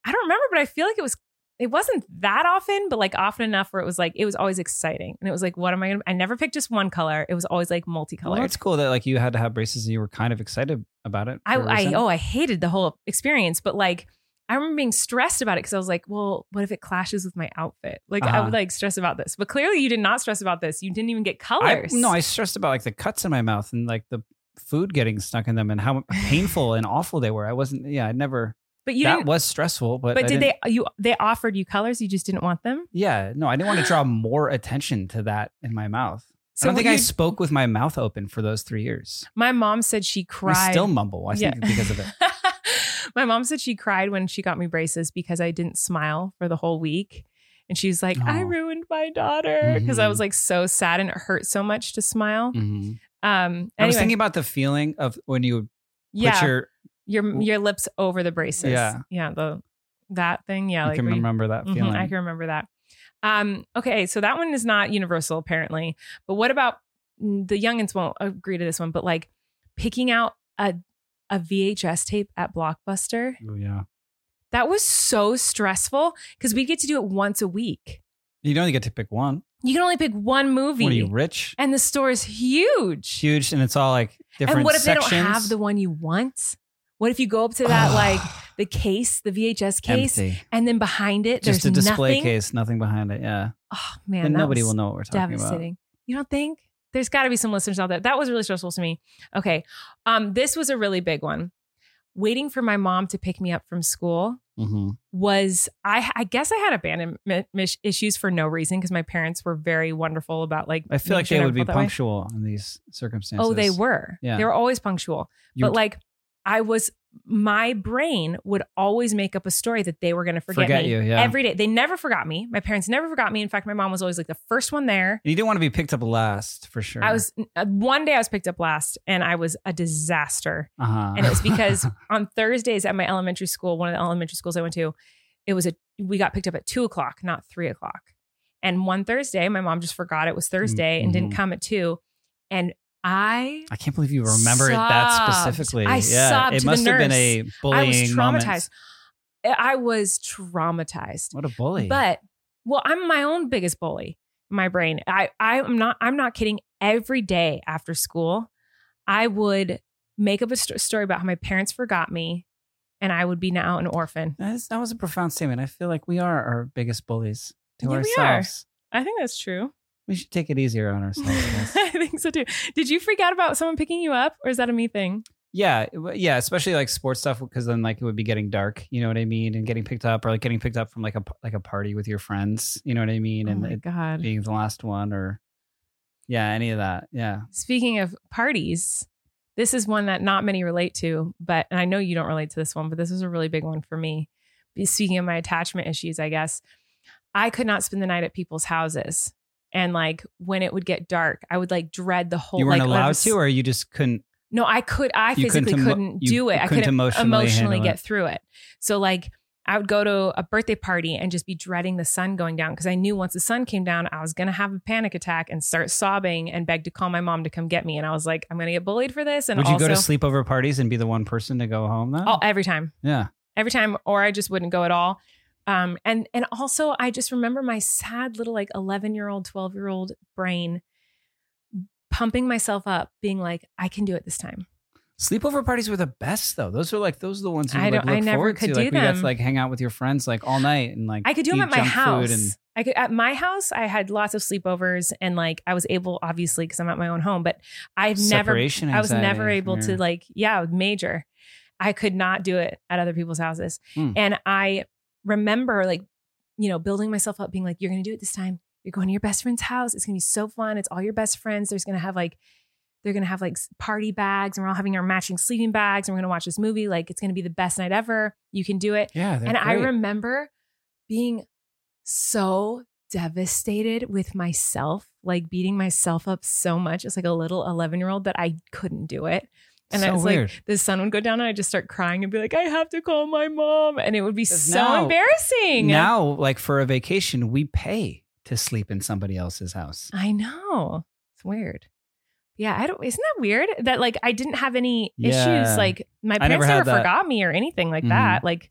[SPEAKER 1] I don't remember, but I feel like it was. It wasn't that often, but like often enough where it was like it was always exciting, and it was like, what am I gonna? I never picked just one color. It was always like multicolored. Well,
[SPEAKER 2] it's cool that like you had to have braces, and you were kind of excited about it.
[SPEAKER 1] I, I oh, I hated the whole experience, but like I remember being stressed about it because I was like, well, what if it clashes with my outfit? Like uh-huh. I would like stress about this. But clearly you did not stress about this. You didn't even get colors.
[SPEAKER 2] I, no, I stressed about like the cuts in my mouth and like the food getting stuck in them and how painful and awful they were. I wasn't yeah, I never but you that was stressful. But
[SPEAKER 1] but did they you they offered you colors? You just didn't want them.
[SPEAKER 2] Yeah, no, I didn't want to draw more attention to that in my mouth. So I don't think I spoke with my mouth open for those three years.
[SPEAKER 1] My mom said she cried. I
[SPEAKER 2] still mumble. I yeah. think because of it.
[SPEAKER 1] My mom said she cried when she got me braces because I didn't smile for the whole week. And she's like, I oh. ruined my daughter because mm-hmm. I was like so sad and it hurt so much to smile. Mm-hmm.
[SPEAKER 2] Um, anyway. I was thinking about the feeling of when you yeah. put your
[SPEAKER 1] your your lips over the braces. Yeah, yeah, the that thing. Yeah,
[SPEAKER 2] I like, can remember you, that feeling. Mm-hmm,
[SPEAKER 1] I can remember that. Um, okay, so that one is not universal apparently. But what about mm, the youngins won't agree to this one? But like picking out a a VHS tape at Blockbuster. Oh yeah. That was so stressful because we get to do it once a week.
[SPEAKER 2] You don't get to pick one.
[SPEAKER 1] You can only pick one movie.
[SPEAKER 2] are you rich?
[SPEAKER 1] And the store is huge.
[SPEAKER 2] Huge, and it's all like different. And
[SPEAKER 1] what if
[SPEAKER 2] sections?
[SPEAKER 1] they don't have the one you want? What if you go up to that like the case, the VHS case, Empty. and then behind it just there's a
[SPEAKER 2] display
[SPEAKER 1] nothing?
[SPEAKER 2] case, nothing behind it. Yeah.
[SPEAKER 1] Oh man,
[SPEAKER 2] nobody will know what we're talking devastating. about. Devastating.
[SPEAKER 1] You don't think? there's got to be some listeners out there. That was really stressful to me. Okay. Um, this was a really big one. Waiting for my mom to pick me up from school mm-hmm. was, I, I guess I had abandonment issues for no reason because my parents were very wonderful about like.
[SPEAKER 2] I feel like they would be punctual way. in these circumstances.
[SPEAKER 1] Oh, they were. Yeah. They were always punctual. You but like, I was my brain would always make up a story that they were going to forget, forget me you, yeah. every day. They never forgot me. My parents never forgot me. In fact, my mom was always like the first one there.
[SPEAKER 2] You didn't want to be picked up last for sure.
[SPEAKER 1] I was uh, one day I was picked up last, and I was a disaster. Uh-huh. And it was because on Thursdays at my elementary school, one of the elementary schools I went to, it was a we got picked up at two o'clock, not three o'clock. And one Thursday, my mom just forgot it was Thursday mm-hmm. and didn't mm-hmm. come at two. And I
[SPEAKER 2] I can't believe you remember sobbed. that specifically.
[SPEAKER 1] I yeah, sobbed it must have nurse. been a bullying. I was traumatized. Moment. I was traumatized.
[SPEAKER 2] What a bully!
[SPEAKER 1] But well, I'm my own biggest bully. My brain. I I'm not. I'm not kidding. Every day after school, I would make up a st- story about how my parents forgot me, and I would be now an orphan.
[SPEAKER 2] That's, that was a profound statement. I feel like we are our biggest bullies to yeah, ourselves.
[SPEAKER 1] I think that's true.
[SPEAKER 2] We should take it easier on ourselves.
[SPEAKER 1] think so too. Did you freak out about someone picking you up, or is that a me thing?
[SPEAKER 2] Yeah, yeah, especially like sports stuff because then like it would be getting dark, you know what I mean, and getting picked up or like getting picked up from like a like a party with your friends, you know what I mean, oh and
[SPEAKER 1] God.
[SPEAKER 2] being the last one or yeah, any of that. Yeah.
[SPEAKER 1] Speaking of parties, this is one that not many relate to, but and I know you don't relate to this one, but this was a really big one for me. Speaking of my attachment issues, I guess I could not spend the night at people's houses and like when it would get dark, I would like dread the whole.
[SPEAKER 2] You weren't
[SPEAKER 1] like,
[SPEAKER 2] allowed was, to, or you just couldn't.
[SPEAKER 1] No, I could. I physically couldn't, couldn't, do it. Couldn't I couldn't emotionally, emotionally get it. through it. So like I would go to a birthday party and just be dreading the sun going down because I knew once the sun came down, I was going to have a panic attack and start sobbing and beg to call my mom to come get me. And I was like, I'm going to get bullied for this. And
[SPEAKER 2] would you
[SPEAKER 1] also,
[SPEAKER 2] go to sleepover parties and be the one person to go home? Then?
[SPEAKER 1] Oh, every time.
[SPEAKER 2] Yeah,
[SPEAKER 1] every time, or I just wouldn't go at all. Um, and and also I just remember my sad little like 11 year old, 12 year old brain pumping myself up, being like, I can do it this time.
[SPEAKER 2] Sleepover parties were the best though. Those are like those are the ones you I, like, look I never forward could to. Do like, them. got to like hang out with your friends like all night and like
[SPEAKER 1] I could do them at my house. And- I could at my house. I had lots of sleepovers and like I was able, obviously, because I'm at my own home. But I've Separation never, I was never able to like, yeah, major. I could not do it at other people's houses, mm. and I remember like, you know, building myself up, being like, you're going to do it this time. You're going to your best friend's house. It's going to be so fun. It's all your best friends. There's going to have like, they're going to have like party bags and we're all having our matching sleeping bags and we're going to watch this movie. Like, it's going to be the best night ever. You can do it.
[SPEAKER 2] Yeah. And
[SPEAKER 1] great. I remember being so devastated with myself, like beating myself up so much as like a little 11 year old that I couldn't do it. And so I was weird. like, the sun would go down and I just start crying and be like, I have to call my mom. And it would be so now, embarrassing.
[SPEAKER 2] Now, like for a vacation, we pay to sleep in somebody else's house.
[SPEAKER 1] I know. It's weird. Yeah, I don't isn't that weird? That like I didn't have any yeah. issues. Like my parents never, never forgot me or anything like mm-hmm. that. Like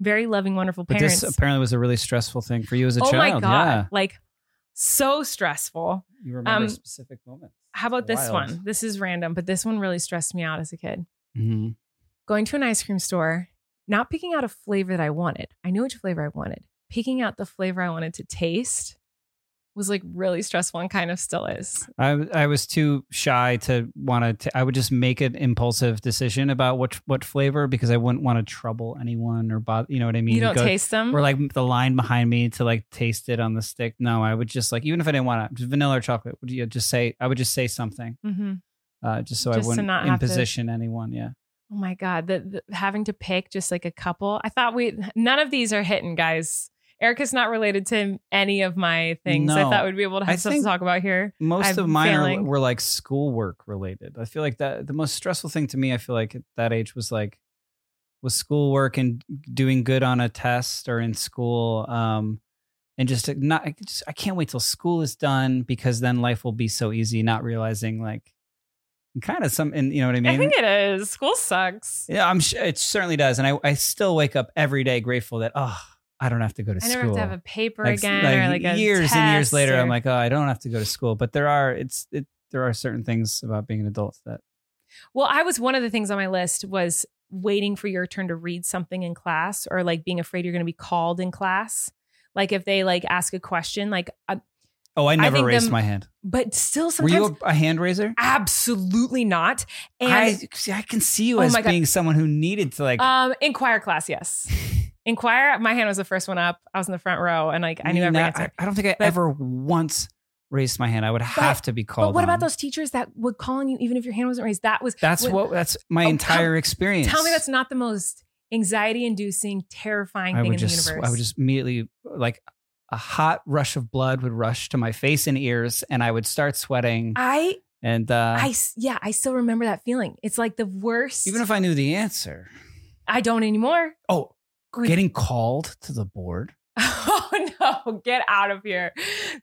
[SPEAKER 1] very loving, wonderful parents.
[SPEAKER 2] But this apparently was a really stressful thing for you as a oh child. Oh my god! Yeah.
[SPEAKER 1] Like so stressful.
[SPEAKER 2] You remember um, specific moments.
[SPEAKER 1] How about this one? This is random, but this one really stressed me out as a kid. Mm-hmm. Going to an ice cream store, not picking out a flavor that I wanted. I knew which flavor I wanted. Picking out the flavor I wanted to taste was like really stressful and kind of still is.
[SPEAKER 2] I I was too shy to want to. I would just make an impulsive decision about what what flavor because I wouldn't want to trouble anyone or bother. You know what I mean?
[SPEAKER 1] You don't Go, taste them,
[SPEAKER 2] or like the line behind me to like taste it on the stick. No, I would just like even if I didn't want to vanilla or chocolate, would you just say? I would just say something, mm-hmm. uh, just so just I wouldn't not imposition to- anyone. Yeah.
[SPEAKER 1] Oh my god, the, the, having to pick just like a couple. I thought we none of these are hitting, guys is not related to any of my things. No. I thought we'd be able to have something to talk about here.
[SPEAKER 2] Most I'm of mine are, were like schoolwork related. I feel like that the most stressful thing to me, I feel like at that age was like was schoolwork and doing good on a test or in school. Um, and just not, I, just, I can't wait till school is done because then life will be so easy. Not realizing like kind of some and you know what i mean i
[SPEAKER 1] think it is school sucks
[SPEAKER 2] yeah i'm sure it certainly does and i, I still wake up every day grateful that oh I don't have to go to
[SPEAKER 1] I
[SPEAKER 2] school. I never have
[SPEAKER 1] to have a paper like, again like or like a
[SPEAKER 2] years and years later.
[SPEAKER 1] Or...
[SPEAKER 2] I'm like, oh, I don't have to go to school. But there are it's it, there are certain things about being an adult that.
[SPEAKER 1] Well, I was one of the things on my list was waiting for your turn to read something in class or like being afraid you're going to be called in class. Like if they like ask a question, like uh,
[SPEAKER 2] Oh, I never I raised them, my hand.
[SPEAKER 1] But still, sometimes
[SPEAKER 2] were you a, a hand raiser?
[SPEAKER 1] Absolutely not. And
[SPEAKER 2] I, I can see you oh as being God. someone who needed to like
[SPEAKER 1] um in choir class. Yes, in choir, my hand was the first one up. I was in the front row, and like I knew every not, answer.
[SPEAKER 2] I, I, don't think I but, ever once raised my hand. I would have
[SPEAKER 1] but,
[SPEAKER 2] to be called.
[SPEAKER 1] But what on. about those teachers that would call on you even if your hand wasn't raised? That was
[SPEAKER 2] that's what, what that's my oh, entire tell, experience.
[SPEAKER 1] Tell me that's not the most anxiety-inducing, terrifying I thing in
[SPEAKER 2] just,
[SPEAKER 1] the universe.
[SPEAKER 2] I would just immediately like a hot rush of blood would rush to my face and ears, and I would start sweating.
[SPEAKER 1] I and uh, I yeah, I still remember that feeling. It's like the worst.
[SPEAKER 2] Even if I knew the answer,
[SPEAKER 1] I don't anymore.
[SPEAKER 2] Oh, getting called to the board.
[SPEAKER 1] Oh no, get out of here.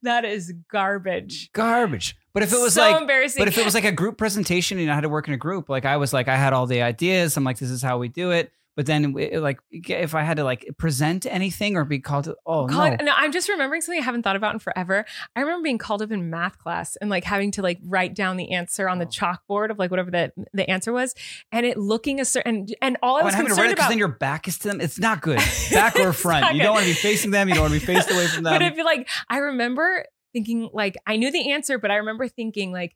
[SPEAKER 1] That is garbage.
[SPEAKER 2] Garbage. But if it was so like embarrassing. But if it was like a group presentation and I had to work in a group, like I was like, I had all the ideas. I'm like, this is how we do it. But then, it, like, if I had to like present anything or be called, to, oh called,
[SPEAKER 1] no. no, I'm just remembering something I haven't thought about in forever. I remember being called up in math class and like having to like write down the answer on the oh. chalkboard of like whatever the the answer was, and it looking a certain and, and all I oh, was
[SPEAKER 2] concerned
[SPEAKER 1] it, about.
[SPEAKER 2] Then your back is to them. It's not good. Back or front. you don't want to be facing them. You don't want to be faced away from them.
[SPEAKER 1] but if like I remember thinking like I knew the answer, but I remember thinking like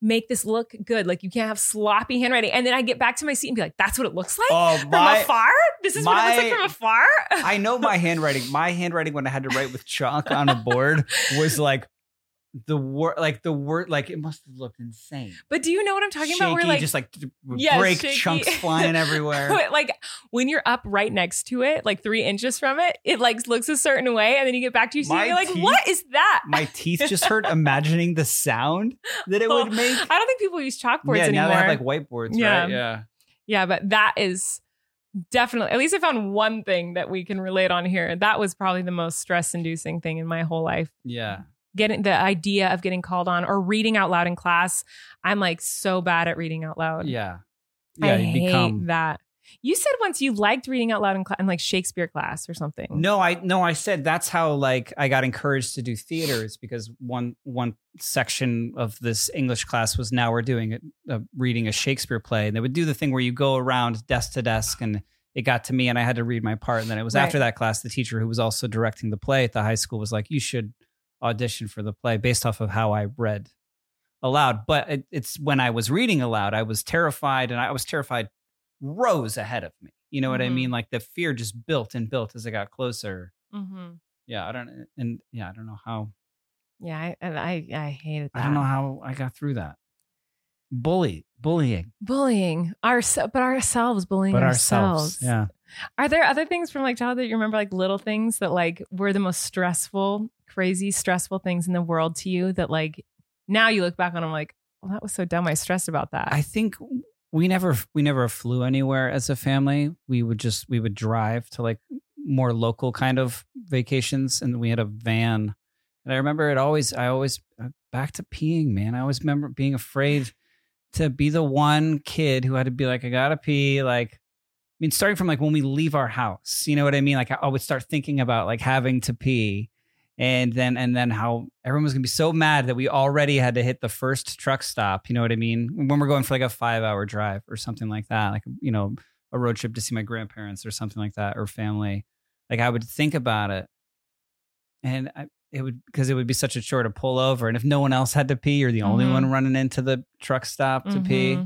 [SPEAKER 1] make this look good. Like you can't have sloppy handwriting. And then I get back to my seat and be like, that's what it looks like oh, from my, afar. This is my, what it looks like from afar. I
[SPEAKER 2] know my handwriting. My handwriting when I had to write with chalk on a board was like the word like the word like it must have looked insane
[SPEAKER 1] but do you know what i'm talking shaky, about where like
[SPEAKER 2] just like yeah, break shaky. chunks flying everywhere
[SPEAKER 1] like when you're up right next to it like three inches from it it like looks a certain way and then you get back to your seat and you're teeth, like what is that
[SPEAKER 2] my teeth just hurt imagining the sound that it oh, would make i
[SPEAKER 1] don't think people use chalkboards
[SPEAKER 2] yeah,
[SPEAKER 1] anymore now
[SPEAKER 2] they have like whiteboards yeah. Right? yeah
[SPEAKER 1] yeah but that is definitely at least i found one thing that we can relate on here that was probably the most stress inducing thing in my whole life
[SPEAKER 2] yeah
[SPEAKER 1] getting the idea of getting called on or reading out loud in class. I'm like so bad at reading out loud.
[SPEAKER 2] Yeah.
[SPEAKER 1] Yeah, I hate become... that. You said once you liked reading out loud in, cl- in like Shakespeare class or something.
[SPEAKER 2] No, I no, I said that's how like I got encouraged to do theater is because one one section of this English class was now we're doing a, a, uh, reading a Shakespeare play and they would do the thing where you go around desk to desk and it got to me and I had to read my part and then it was right. after that class the teacher who was also directing the play at the high school was like you should audition for the play based off of how I read aloud. But it, it's when I was reading aloud, I was terrified, and I was terrified rose ahead of me. You know what mm-hmm. I mean? Like the fear just built and built as I got closer. Mm-hmm. Yeah, I don't, and yeah, I don't know how.
[SPEAKER 1] Yeah, I, I, I hated. That. I
[SPEAKER 2] don't know how I got through that bully bullying
[SPEAKER 1] bullying our but ourselves bullying but ourselves.
[SPEAKER 2] ourselves yeah
[SPEAKER 1] are there other things from like childhood that you remember like little things that like were the most stressful crazy stressful things in the world to you that like now you look back on them like well that was so dumb i stressed about that
[SPEAKER 2] i think we never we never flew anywhere as a family we would just we would drive to like more local kind of vacations and we had a van and i remember it always i always uh, back to peeing man i always remember being afraid to be the one kid who had to be like, I gotta pee. Like, I mean, starting from like when we leave our house, you know what I mean? Like, I would start thinking about like having to pee. And then, and then how everyone was gonna be so mad that we already had to hit the first truck stop. You know what I mean? When we're going for like a five hour drive or something like that, like, you know, a road trip to see my grandparents or something like that or family. Like, I would think about it. And I, it would because it would be such a chore to pull over, and if no one else had to pee, you're the only mm-hmm. one running into the truck stop to mm-hmm. pee.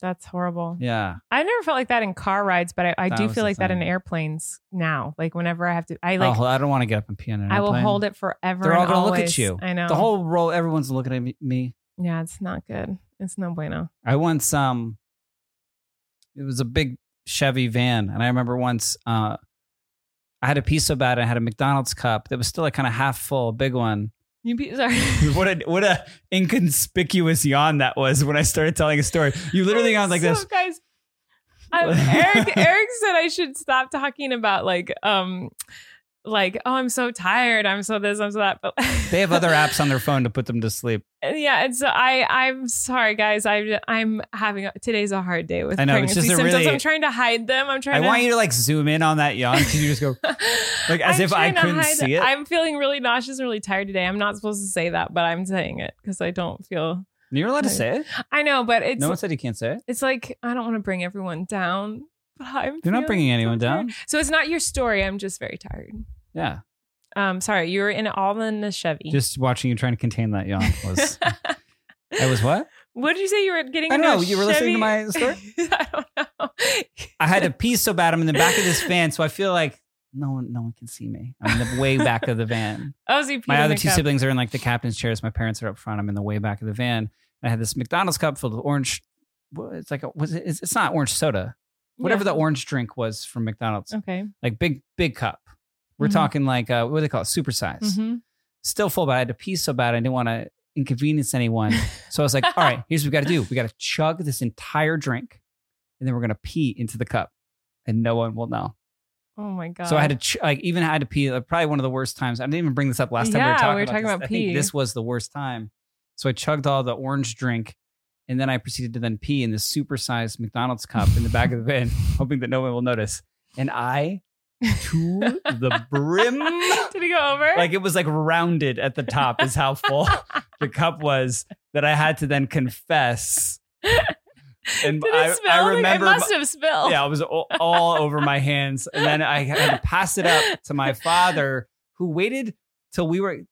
[SPEAKER 1] That's horrible.
[SPEAKER 2] Yeah.
[SPEAKER 1] i never felt like that in car rides, but I, I do feel like that in airplanes now. Like whenever I have to, I like.
[SPEAKER 2] Oh, I don't want to get up and pee on an airplane.
[SPEAKER 1] I will hold it forever. They're all going to look at you. I know.
[SPEAKER 2] The whole row, everyone's looking at me.
[SPEAKER 1] Yeah, it's not good. It's no bueno.
[SPEAKER 2] I once, um, it was a big Chevy van. And I remember once, uh, I had a piece of bad. I had a McDonald's cup that was still a kind of half full, big one.
[SPEAKER 1] You be sorry.
[SPEAKER 2] what a what a inconspicuous yawn that was when I started telling a story. You literally yawned like so, this, guys.
[SPEAKER 1] Erik Erik said I should stop talking about like um like, oh, I'm so tired. I'm so this, I'm so that. But
[SPEAKER 2] they have other apps on their phone to put them to sleep.
[SPEAKER 1] Uh, yeah, and so I, I'm sorry, guys. I, I'm having a, today's a hard day with I know, pregnancy it's just symptoms. I'm trying to hide them. I'm trying. I to,
[SPEAKER 2] want you to like zoom in on that yawn. Can you just go like as I'm if I couldn't see it?
[SPEAKER 1] I'm feeling really nauseous and really tired today. I'm not supposed to say that, but I'm saying it because I don't feel.
[SPEAKER 2] You're allowed to say it.
[SPEAKER 1] I know, but it's
[SPEAKER 2] no one said you can't say it.
[SPEAKER 1] It's like I don't want to bring everyone down. but I'm
[SPEAKER 2] you're not bringing anyone down.
[SPEAKER 1] So it's not your story. I'm just very tired.
[SPEAKER 2] Yeah.
[SPEAKER 1] Um, sorry, you were in all in the Chevy.
[SPEAKER 2] Just watching you trying to contain that yawn was. It was what?
[SPEAKER 1] What did you say you were getting?
[SPEAKER 2] I don't know.
[SPEAKER 1] You
[SPEAKER 2] were Chevy? listening to my story. I don't know. I had to pee so bad. I'm in the back of this van, so I feel like no one, no one can see me. I'm in the way back of the van. Oh, so my other
[SPEAKER 1] two
[SPEAKER 2] cup. siblings are in like the captain's chairs. My parents are up front. I'm in the way back of the van. I had this McDonald's cup filled with orange. It's like a, was it? It's not orange soda. Whatever yeah. the orange drink was from McDonald's.
[SPEAKER 1] Okay.
[SPEAKER 2] Like big, big cup. We're mm-hmm. talking like uh, what do they call it? Supersize. Mm-hmm. Still full, but I had to pee so bad I didn't want to inconvenience anyone. So I was like, all right, here's what we got to do. We got to chug this entire drink, and then we're gonna pee into the cup, and no one will know.
[SPEAKER 1] Oh my god!
[SPEAKER 2] So I had to ch- like even had to pee. Like, probably one of the worst times. I didn't even bring this up last yeah, time we were talking. We were about talking about pee. this was the worst time. So I chugged all the orange drink, and then I proceeded to then pee in the supersized McDonald's cup in the back of the van, hoping that no one will notice. And I to the brim.
[SPEAKER 1] Did it go over?
[SPEAKER 2] Like it was like rounded at the top is how full the cup was that I had to then confess.
[SPEAKER 1] And Did I, spill? I remember it must have spilled.
[SPEAKER 2] Yeah, it was all, all over my hands. And then I had to pass it up to my father, who waited till we were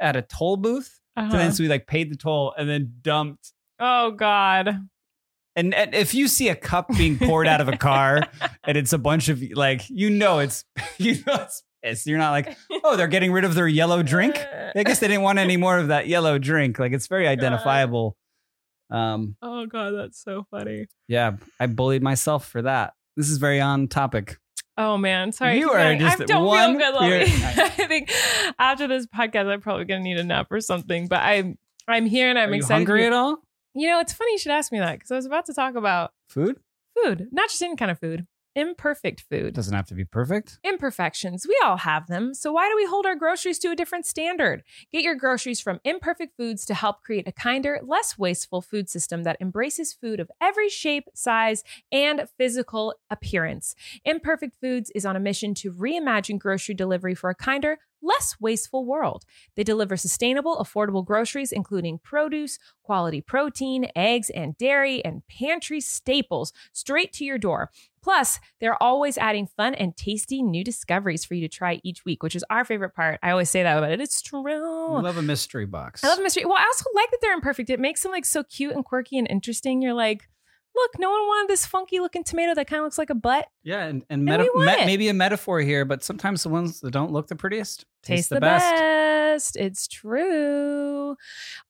[SPEAKER 2] at a toll booth. uh huh then uh-huh. so we like paid the toll and then dumped.
[SPEAKER 1] Oh God.
[SPEAKER 2] And, and, if you see a cup being poured out of a car and it's a bunch of like you know it's you know it's You're not like, oh, they're getting rid of their yellow drink. I guess they didn't want any more of that yellow drink. Like it's very identifiable.
[SPEAKER 1] Um Oh god, that's so funny.
[SPEAKER 2] Yeah, I bullied myself for that. This is very on topic.
[SPEAKER 1] Oh man, sorry.
[SPEAKER 2] You are just I don't one feel good, I
[SPEAKER 1] think after this podcast, I'm probably gonna need a nap or something. But I'm I'm here and I'm are
[SPEAKER 2] excited. hungry at all?
[SPEAKER 1] You know, it's funny you should ask me that because I was about to talk about
[SPEAKER 2] Food?
[SPEAKER 1] food, not just any kind of food, imperfect It food.
[SPEAKER 2] doesn't have to be perfect.
[SPEAKER 1] Imperfections, we all have them. So why do we hold our groceries to a different standard? Get your groceries from Imperfect Foods to help create a kinder, less wasteful food system that embraces food of every shape, size, and physical appearance. Imperfect Foods is on a mission to reimagine grocery delivery for a kinder, less wasteful world. They deliver sustainable, affordable groceries, including produce, quality protein, eggs and dairy, and pantry staples straight to your door. Plus, they're always adding fun and tasty new discoveries for you to try each week, which is our favorite part. I always say that about it. It's true. I
[SPEAKER 2] love a mystery box.
[SPEAKER 1] I love a mystery. Well, I also like that they're imperfect. It makes them like so cute and quirky and interesting. You're like, look, no one wanted this funky looking tomato that kind of looks like a butt.
[SPEAKER 2] Yeah, and, and, meta- me- maybe a metaphor here, but sometimes the ones that don't look the prettiest taste, taste the, the, best. best.
[SPEAKER 1] It's true.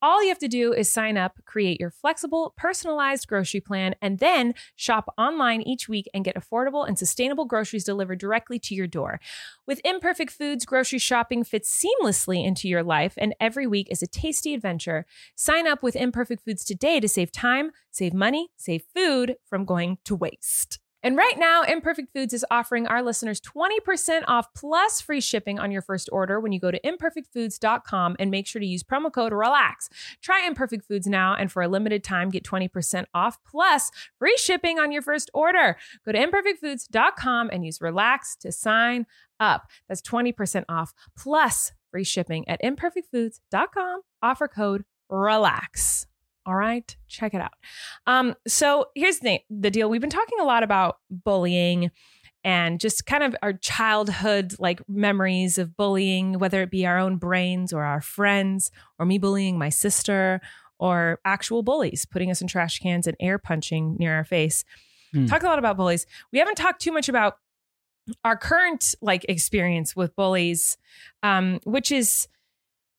[SPEAKER 1] All you have to do is sign up, create your flexible, personalized grocery plan, and then shop online each week and get affordable and sustainable groceries delivered directly to your door. With Imperfect Foods, grocery shopping fits seamlessly into your life, and every week is a tasty adventure. Sign up with Imperfect Foods today to save time, save money, save food from going to waste. And right now, Imperfect Foods is offering our listeners 20% off plus free shipping on your first order when you go to imperfectfoods.com and make sure to use promo code RELAX. Try Imperfect Foods now and for a limited time, get 20% off plus free shipping on your first order. Go to imperfectfoods.com and use RELAX to sign up. That's 20% off plus free shipping at imperfectfoods.com. Offer code RELAX. All right, check it out. Um, so here's the, the deal. We've been talking a lot about bullying and just kind of our childhood like memories of bullying, whether it be our own brains or our friends, or me bullying my sister, or actual bullies putting us in trash cans and air punching near our face. Mm. Talk a lot about bullies. We haven't talked too much about our current like experience with bullies, um, which is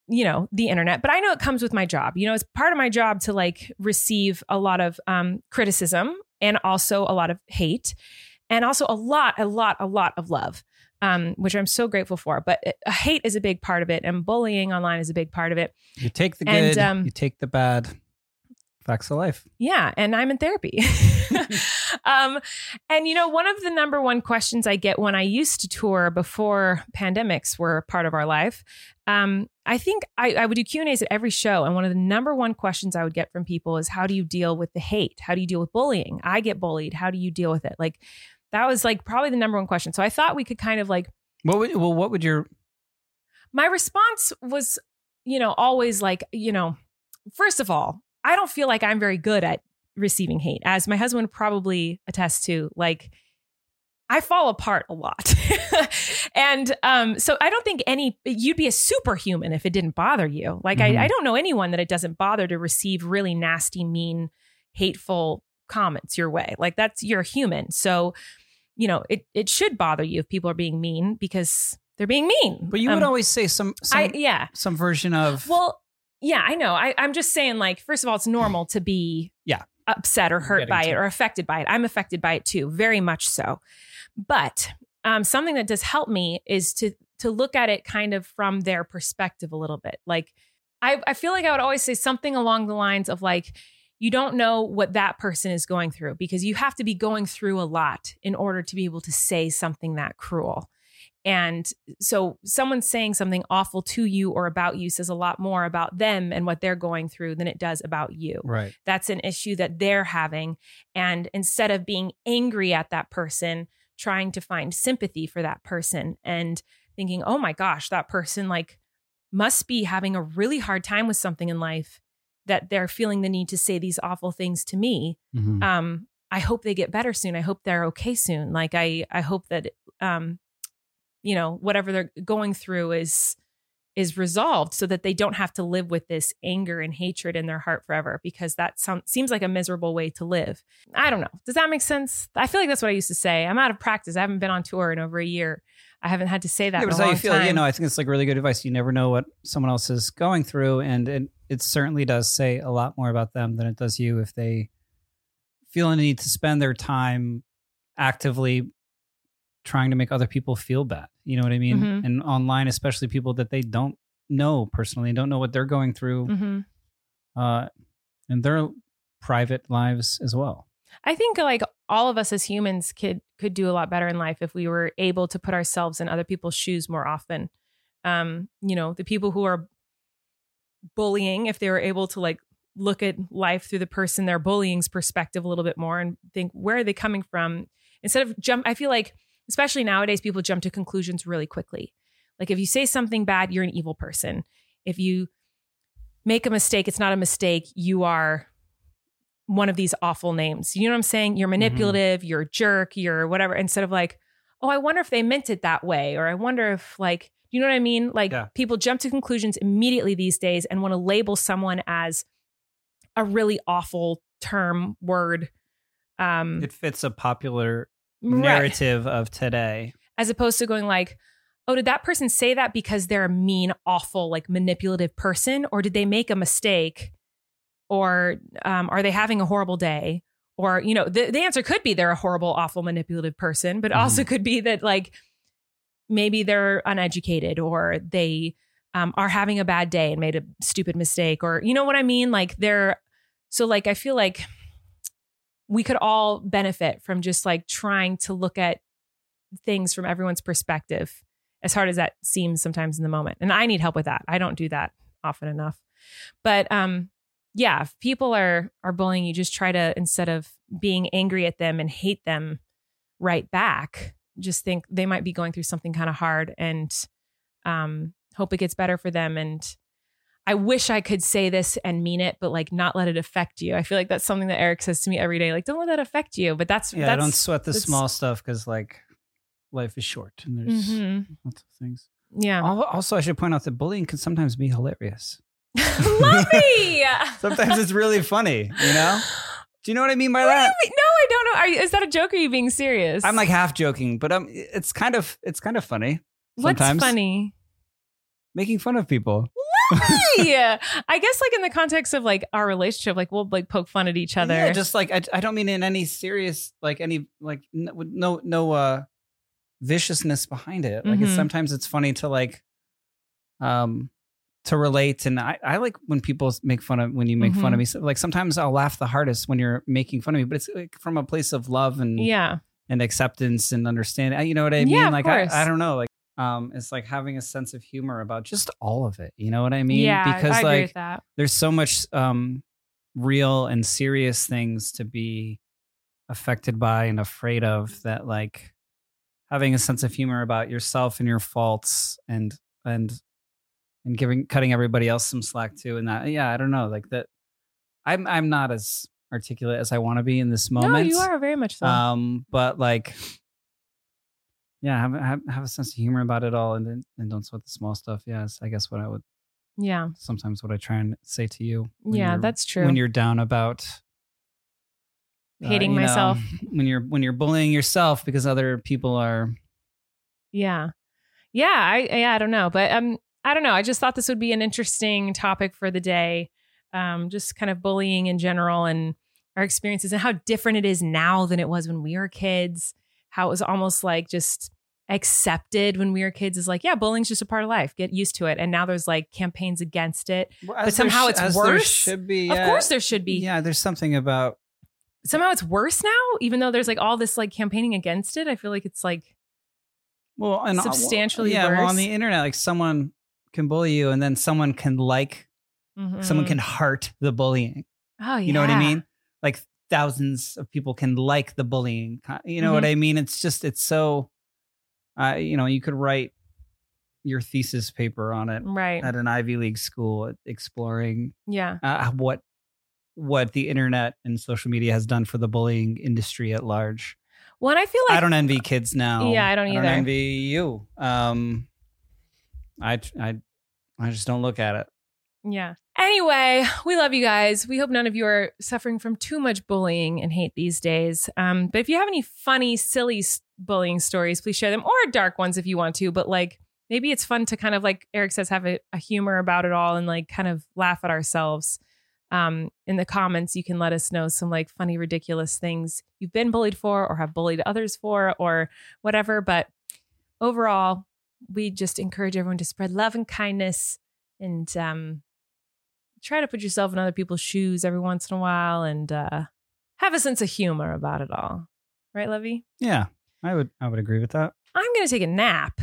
[SPEAKER 1] you know the internet but i know it comes with my job you know it's part of my job to like receive a lot of um, criticism and also a lot of hate and also a lot a lot a lot of love um, which i'm so grateful for but uh, hate is a big part of it and bullying online is a big part of it
[SPEAKER 2] you take the good and, um, you take the bad facts of life
[SPEAKER 1] yeah and i'm in therapy um, and you know one of the number one questions i get when i used to tour before pandemics were part of our life um, I think I, I would do Q and A's at every show, and one of the number one questions I would get from people is, "How do you deal with the hate? How do you deal with bullying? I get bullied. How do you deal with it?" Like that was like probably the number one question. So I thought we could kind of like
[SPEAKER 2] what would well what would your
[SPEAKER 1] my response was you know always like you know first of all I don't feel like I'm very good at receiving hate as my husband probably attests to like I fall apart a lot. and um, so I don't think any, you'd be a superhuman if it didn't bother you. Like, mm-hmm. I, I don't know anyone that it doesn't bother to receive really nasty, mean, hateful comments your way. Like, that's, you're human. So, you know, it, it should bother you if people are being mean because they're being mean.
[SPEAKER 2] But you um, would always say some, some I, yeah, some version of,
[SPEAKER 1] well, yeah, I know. I, I'm just saying, like, first of all, it's normal to be
[SPEAKER 2] yeah
[SPEAKER 1] upset or hurt by it, it or affected by it. I'm affected by it too, very much so. But um, something that does help me is to to look at it kind of from their perspective a little bit. Like I, I feel like I would always say something along the lines of like, you don't know what that person is going through because you have to be going through a lot in order to be able to say something that cruel. And so someone saying something awful to you or about you says a lot more about them and what they're going through than it does about you.
[SPEAKER 2] Right.
[SPEAKER 1] That's an issue that they're having. And instead of being angry at that person, trying to find sympathy for that person and thinking, oh my gosh, that person like must be having a really hard time with something in life that they're feeling the need to say these awful things to me. Mm-hmm. Um, I hope they get better soon. I hope they're okay soon. Like I, I hope that, um, you know, whatever they're going through is is resolved so that they don't have to live with this anger and hatred in their heart forever because that sounds, seems like a miserable way to live. I don't know. Does that make sense? I feel like that's what I used to say. I'm out of practice. I haven't been on tour in over a year. I haven't had to say that. Yeah, but how
[SPEAKER 2] you
[SPEAKER 1] feel. Time.
[SPEAKER 2] You know, I think it's like really good advice. You never know what someone else is going through, and it, it certainly does say a lot more about them than it does you if they feel a need to spend their time actively trying to make other people feel bad. You know what I mean? Mm-hmm. And online, especially people that they don't know personally and don't know what they're going through mm-hmm. uh, and their private lives as well.
[SPEAKER 1] I think like all of us as humans could could do a lot better in life if we were able to put ourselves in other people's shoes more often. Um, you know, the people who are bullying, if they were able to like look at life through the person they're bullying's perspective a little bit more and think where are they coming from instead of jump I feel like especially nowadays, people jump to conclusions really quickly. Like if you say something bad, you're an evil person. If you make a mistake, it's not a mistake. You are one of these awful names. You know what I'm saying? You're mm-hmm. manipulative, mm-hmm. you're a jerk, you're whatever. Instead of like, oh, I wonder if they meant it that way. Or I wonder if like, you know what I mean? Like yeah. people jump to conclusions immediately these days and want to label someone as a really awful term, word.
[SPEAKER 2] Um, it fits a popular narrative right. of today.
[SPEAKER 1] As opposed to going like, oh, did that person say that because they're a mean, awful, like manipulative person? Or did they make a mistake? Or um, are they having a horrible day? Or, you know, the, the answer could be they're a horrible, awful, manipulative person, but mm-hmm. also could be that, like, maybe they're uneducated or they um, are having a bad day and made a stupid mistake. Or, you know what I mean? Like, they're so, like, I feel like we could all benefit from just like trying to look at things from everyone's perspective, as hard as that seems sometimes in the moment. And I need help with that. I don't do that often enough. But um, yeah, if people are are bullying you, just try to instead of being angry at them and hate them right back, just think they might be going through something kind of hard and um, hope it gets better for them and I wish I could say this and mean it, but like not let it affect you. I feel like that's something that Erik says to me every day. Like, don't let that affect you. But that's
[SPEAKER 2] yeah. That's, don't sweat the small stuff because like life is short and there's mm-hmm. lots of things.
[SPEAKER 1] Yeah.
[SPEAKER 2] Also, I should point out that bullying can sometimes be hilarious. me? sometimes it's really funny. You know. Do you know what I mean by what that?
[SPEAKER 1] Mean? No, I don't know. Are you, is that a joke? Or are you being serious?
[SPEAKER 2] I'm like half joking, but um, it's kind of it's kind of funny.
[SPEAKER 1] Sometimes. What's funny?
[SPEAKER 2] Making fun of people.
[SPEAKER 1] Yeah, I guess like in the context of like our relationship, like we'll like poke fun at each other. Yeah,
[SPEAKER 2] just like I, I don't mean in any serious like any like no no uh viciousness behind it. Like mm-hmm. it's, sometimes it's funny to like um to relate and I, I like when people make fun of when you make mm-hmm. fun of mm-hmm. me so, like sometimes i'll laugh the hardest when you're making fun of me but it's like from a place of love and
[SPEAKER 1] yeah
[SPEAKER 2] and acceptance and understanding uh, you know what i mean
[SPEAKER 1] yeah,
[SPEAKER 2] like
[SPEAKER 1] I,
[SPEAKER 2] I don't know like um, is like having a sense of humor about just all of it. You know what I mean?
[SPEAKER 1] Yeah, because I like
[SPEAKER 2] there's so much um, real and serious things to be affected by and afraid of that like having a sense of humor about yourself and your faults and and and giving cutting everybody else some slack too and that yeah i don't know like that i'm i'm not as articulate as i want to be in this moment no, you
[SPEAKER 1] are very much so um
[SPEAKER 2] but like yeah, have, have have a sense of humor about it all, and and don't sweat the small stuff. Yes, I guess what I would.
[SPEAKER 1] Yeah.
[SPEAKER 2] Sometimes what I try and say to you.
[SPEAKER 1] Yeah, that's true.
[SPEAKER 2] When you're down about
[SPEAKER 1] uh, hating uh, myself
[SPEAKER 2] know, when you're when you're bullying yourself because other people are
[SPEAKER 1] yeah yeah i yeah i don't know but um i don't know i just thought this would be an interesting topic for the day um just kind of bullying in general and our experiences and how different it is now than it was when we were kids how it was almost like just accepted when we were kids is like, yeah, bullying's just a part of life. Get used to it. And now there's like campaigns against it, well, but somehow sh- it's worse. should be, yeah. Of course, there should be.
[SPEAKER 2] Yeah, there's something about
[SPEAKER 1] somehow it's worse now. Even though there's like all this like campaigning against it, I feel like it's like well and uh, substantially well, yeah. Worse. Well,
[SPEAKER 2] on the internet, like someone can bully you, and then someone can like, mm-hmm. someone can heart the bullying.
[SPEAKER 1] Oh, yeah.
[SPEAKER 2] you know what I mean? Like thousands of people can like the bullying. You know mm-hmm. what I mean? It's just it's so I, you know, you could write your thesis paper on it
[SPEAKER 1] right.
[SPEAKER 2] at an Ivy League school exploring
[SPEAKER 1] yeah
[SPEAKER 2] uh, what what the internet and social media has done for the bullying industry at large.
[SPEAKER 1] Well, I feel like
[SPEAKER 2] I don't envy kids now.
[SPEAKER 1] Yeah, I don't either.
[SPEAKER 2] I don't envy you. Um, I I I just don't look at it.
[SPEAKER 1] Yeah. Anyway, we love you guys. We hope none of you are suffering from too much bullying and hate these days. Um, but if you have any funny, silly bullying stories, please share them or dark ones if you want to. But like maybe it's fun to kind of like Erik says, have a, a humor about it all and like kind of laugh at ourselves. Um, in the comments, you can let us know some like funny, ridiculous things you've been bullied for or have bullied others for or whatever. But overall, we just encourage everyone to spread love and kindness and um, try to put yourself in other people's shoes every once in a while and uh, have a sense of humor about it all. Right, Levy?
[SPEAKER 2] Yeah, I would I would agree with that.
[SPEAKER 1] I'm going to take a nap.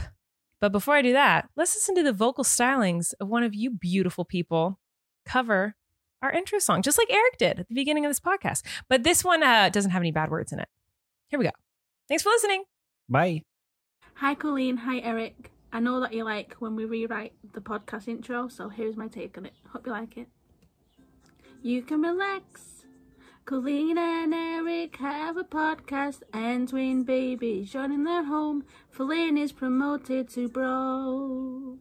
[SPEAKER 1] But before I do that, let's listen to the vocal stylings of one of you beautiful people cover our intro song, just like Erik did at the beginning of this podcast. But this one uh, doesn't have any bad words in it. Here we go. Thanks for listening.
[SPEAKER 2] Bye.
[SPEAKER 3] Hi, Colleen. Hi, Erik. I know that you like when we rewrite the podcast intro, so here's my take on it. Hope you like it. You can relax. Colleen and Erik have a podcast and twin babies joining their home. Feline is promoted to bro.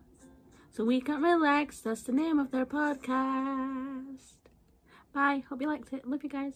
[SPEAKER 3] So we can relax. That's the name of their podcast. Bye. Hope you liked it. Love you guys.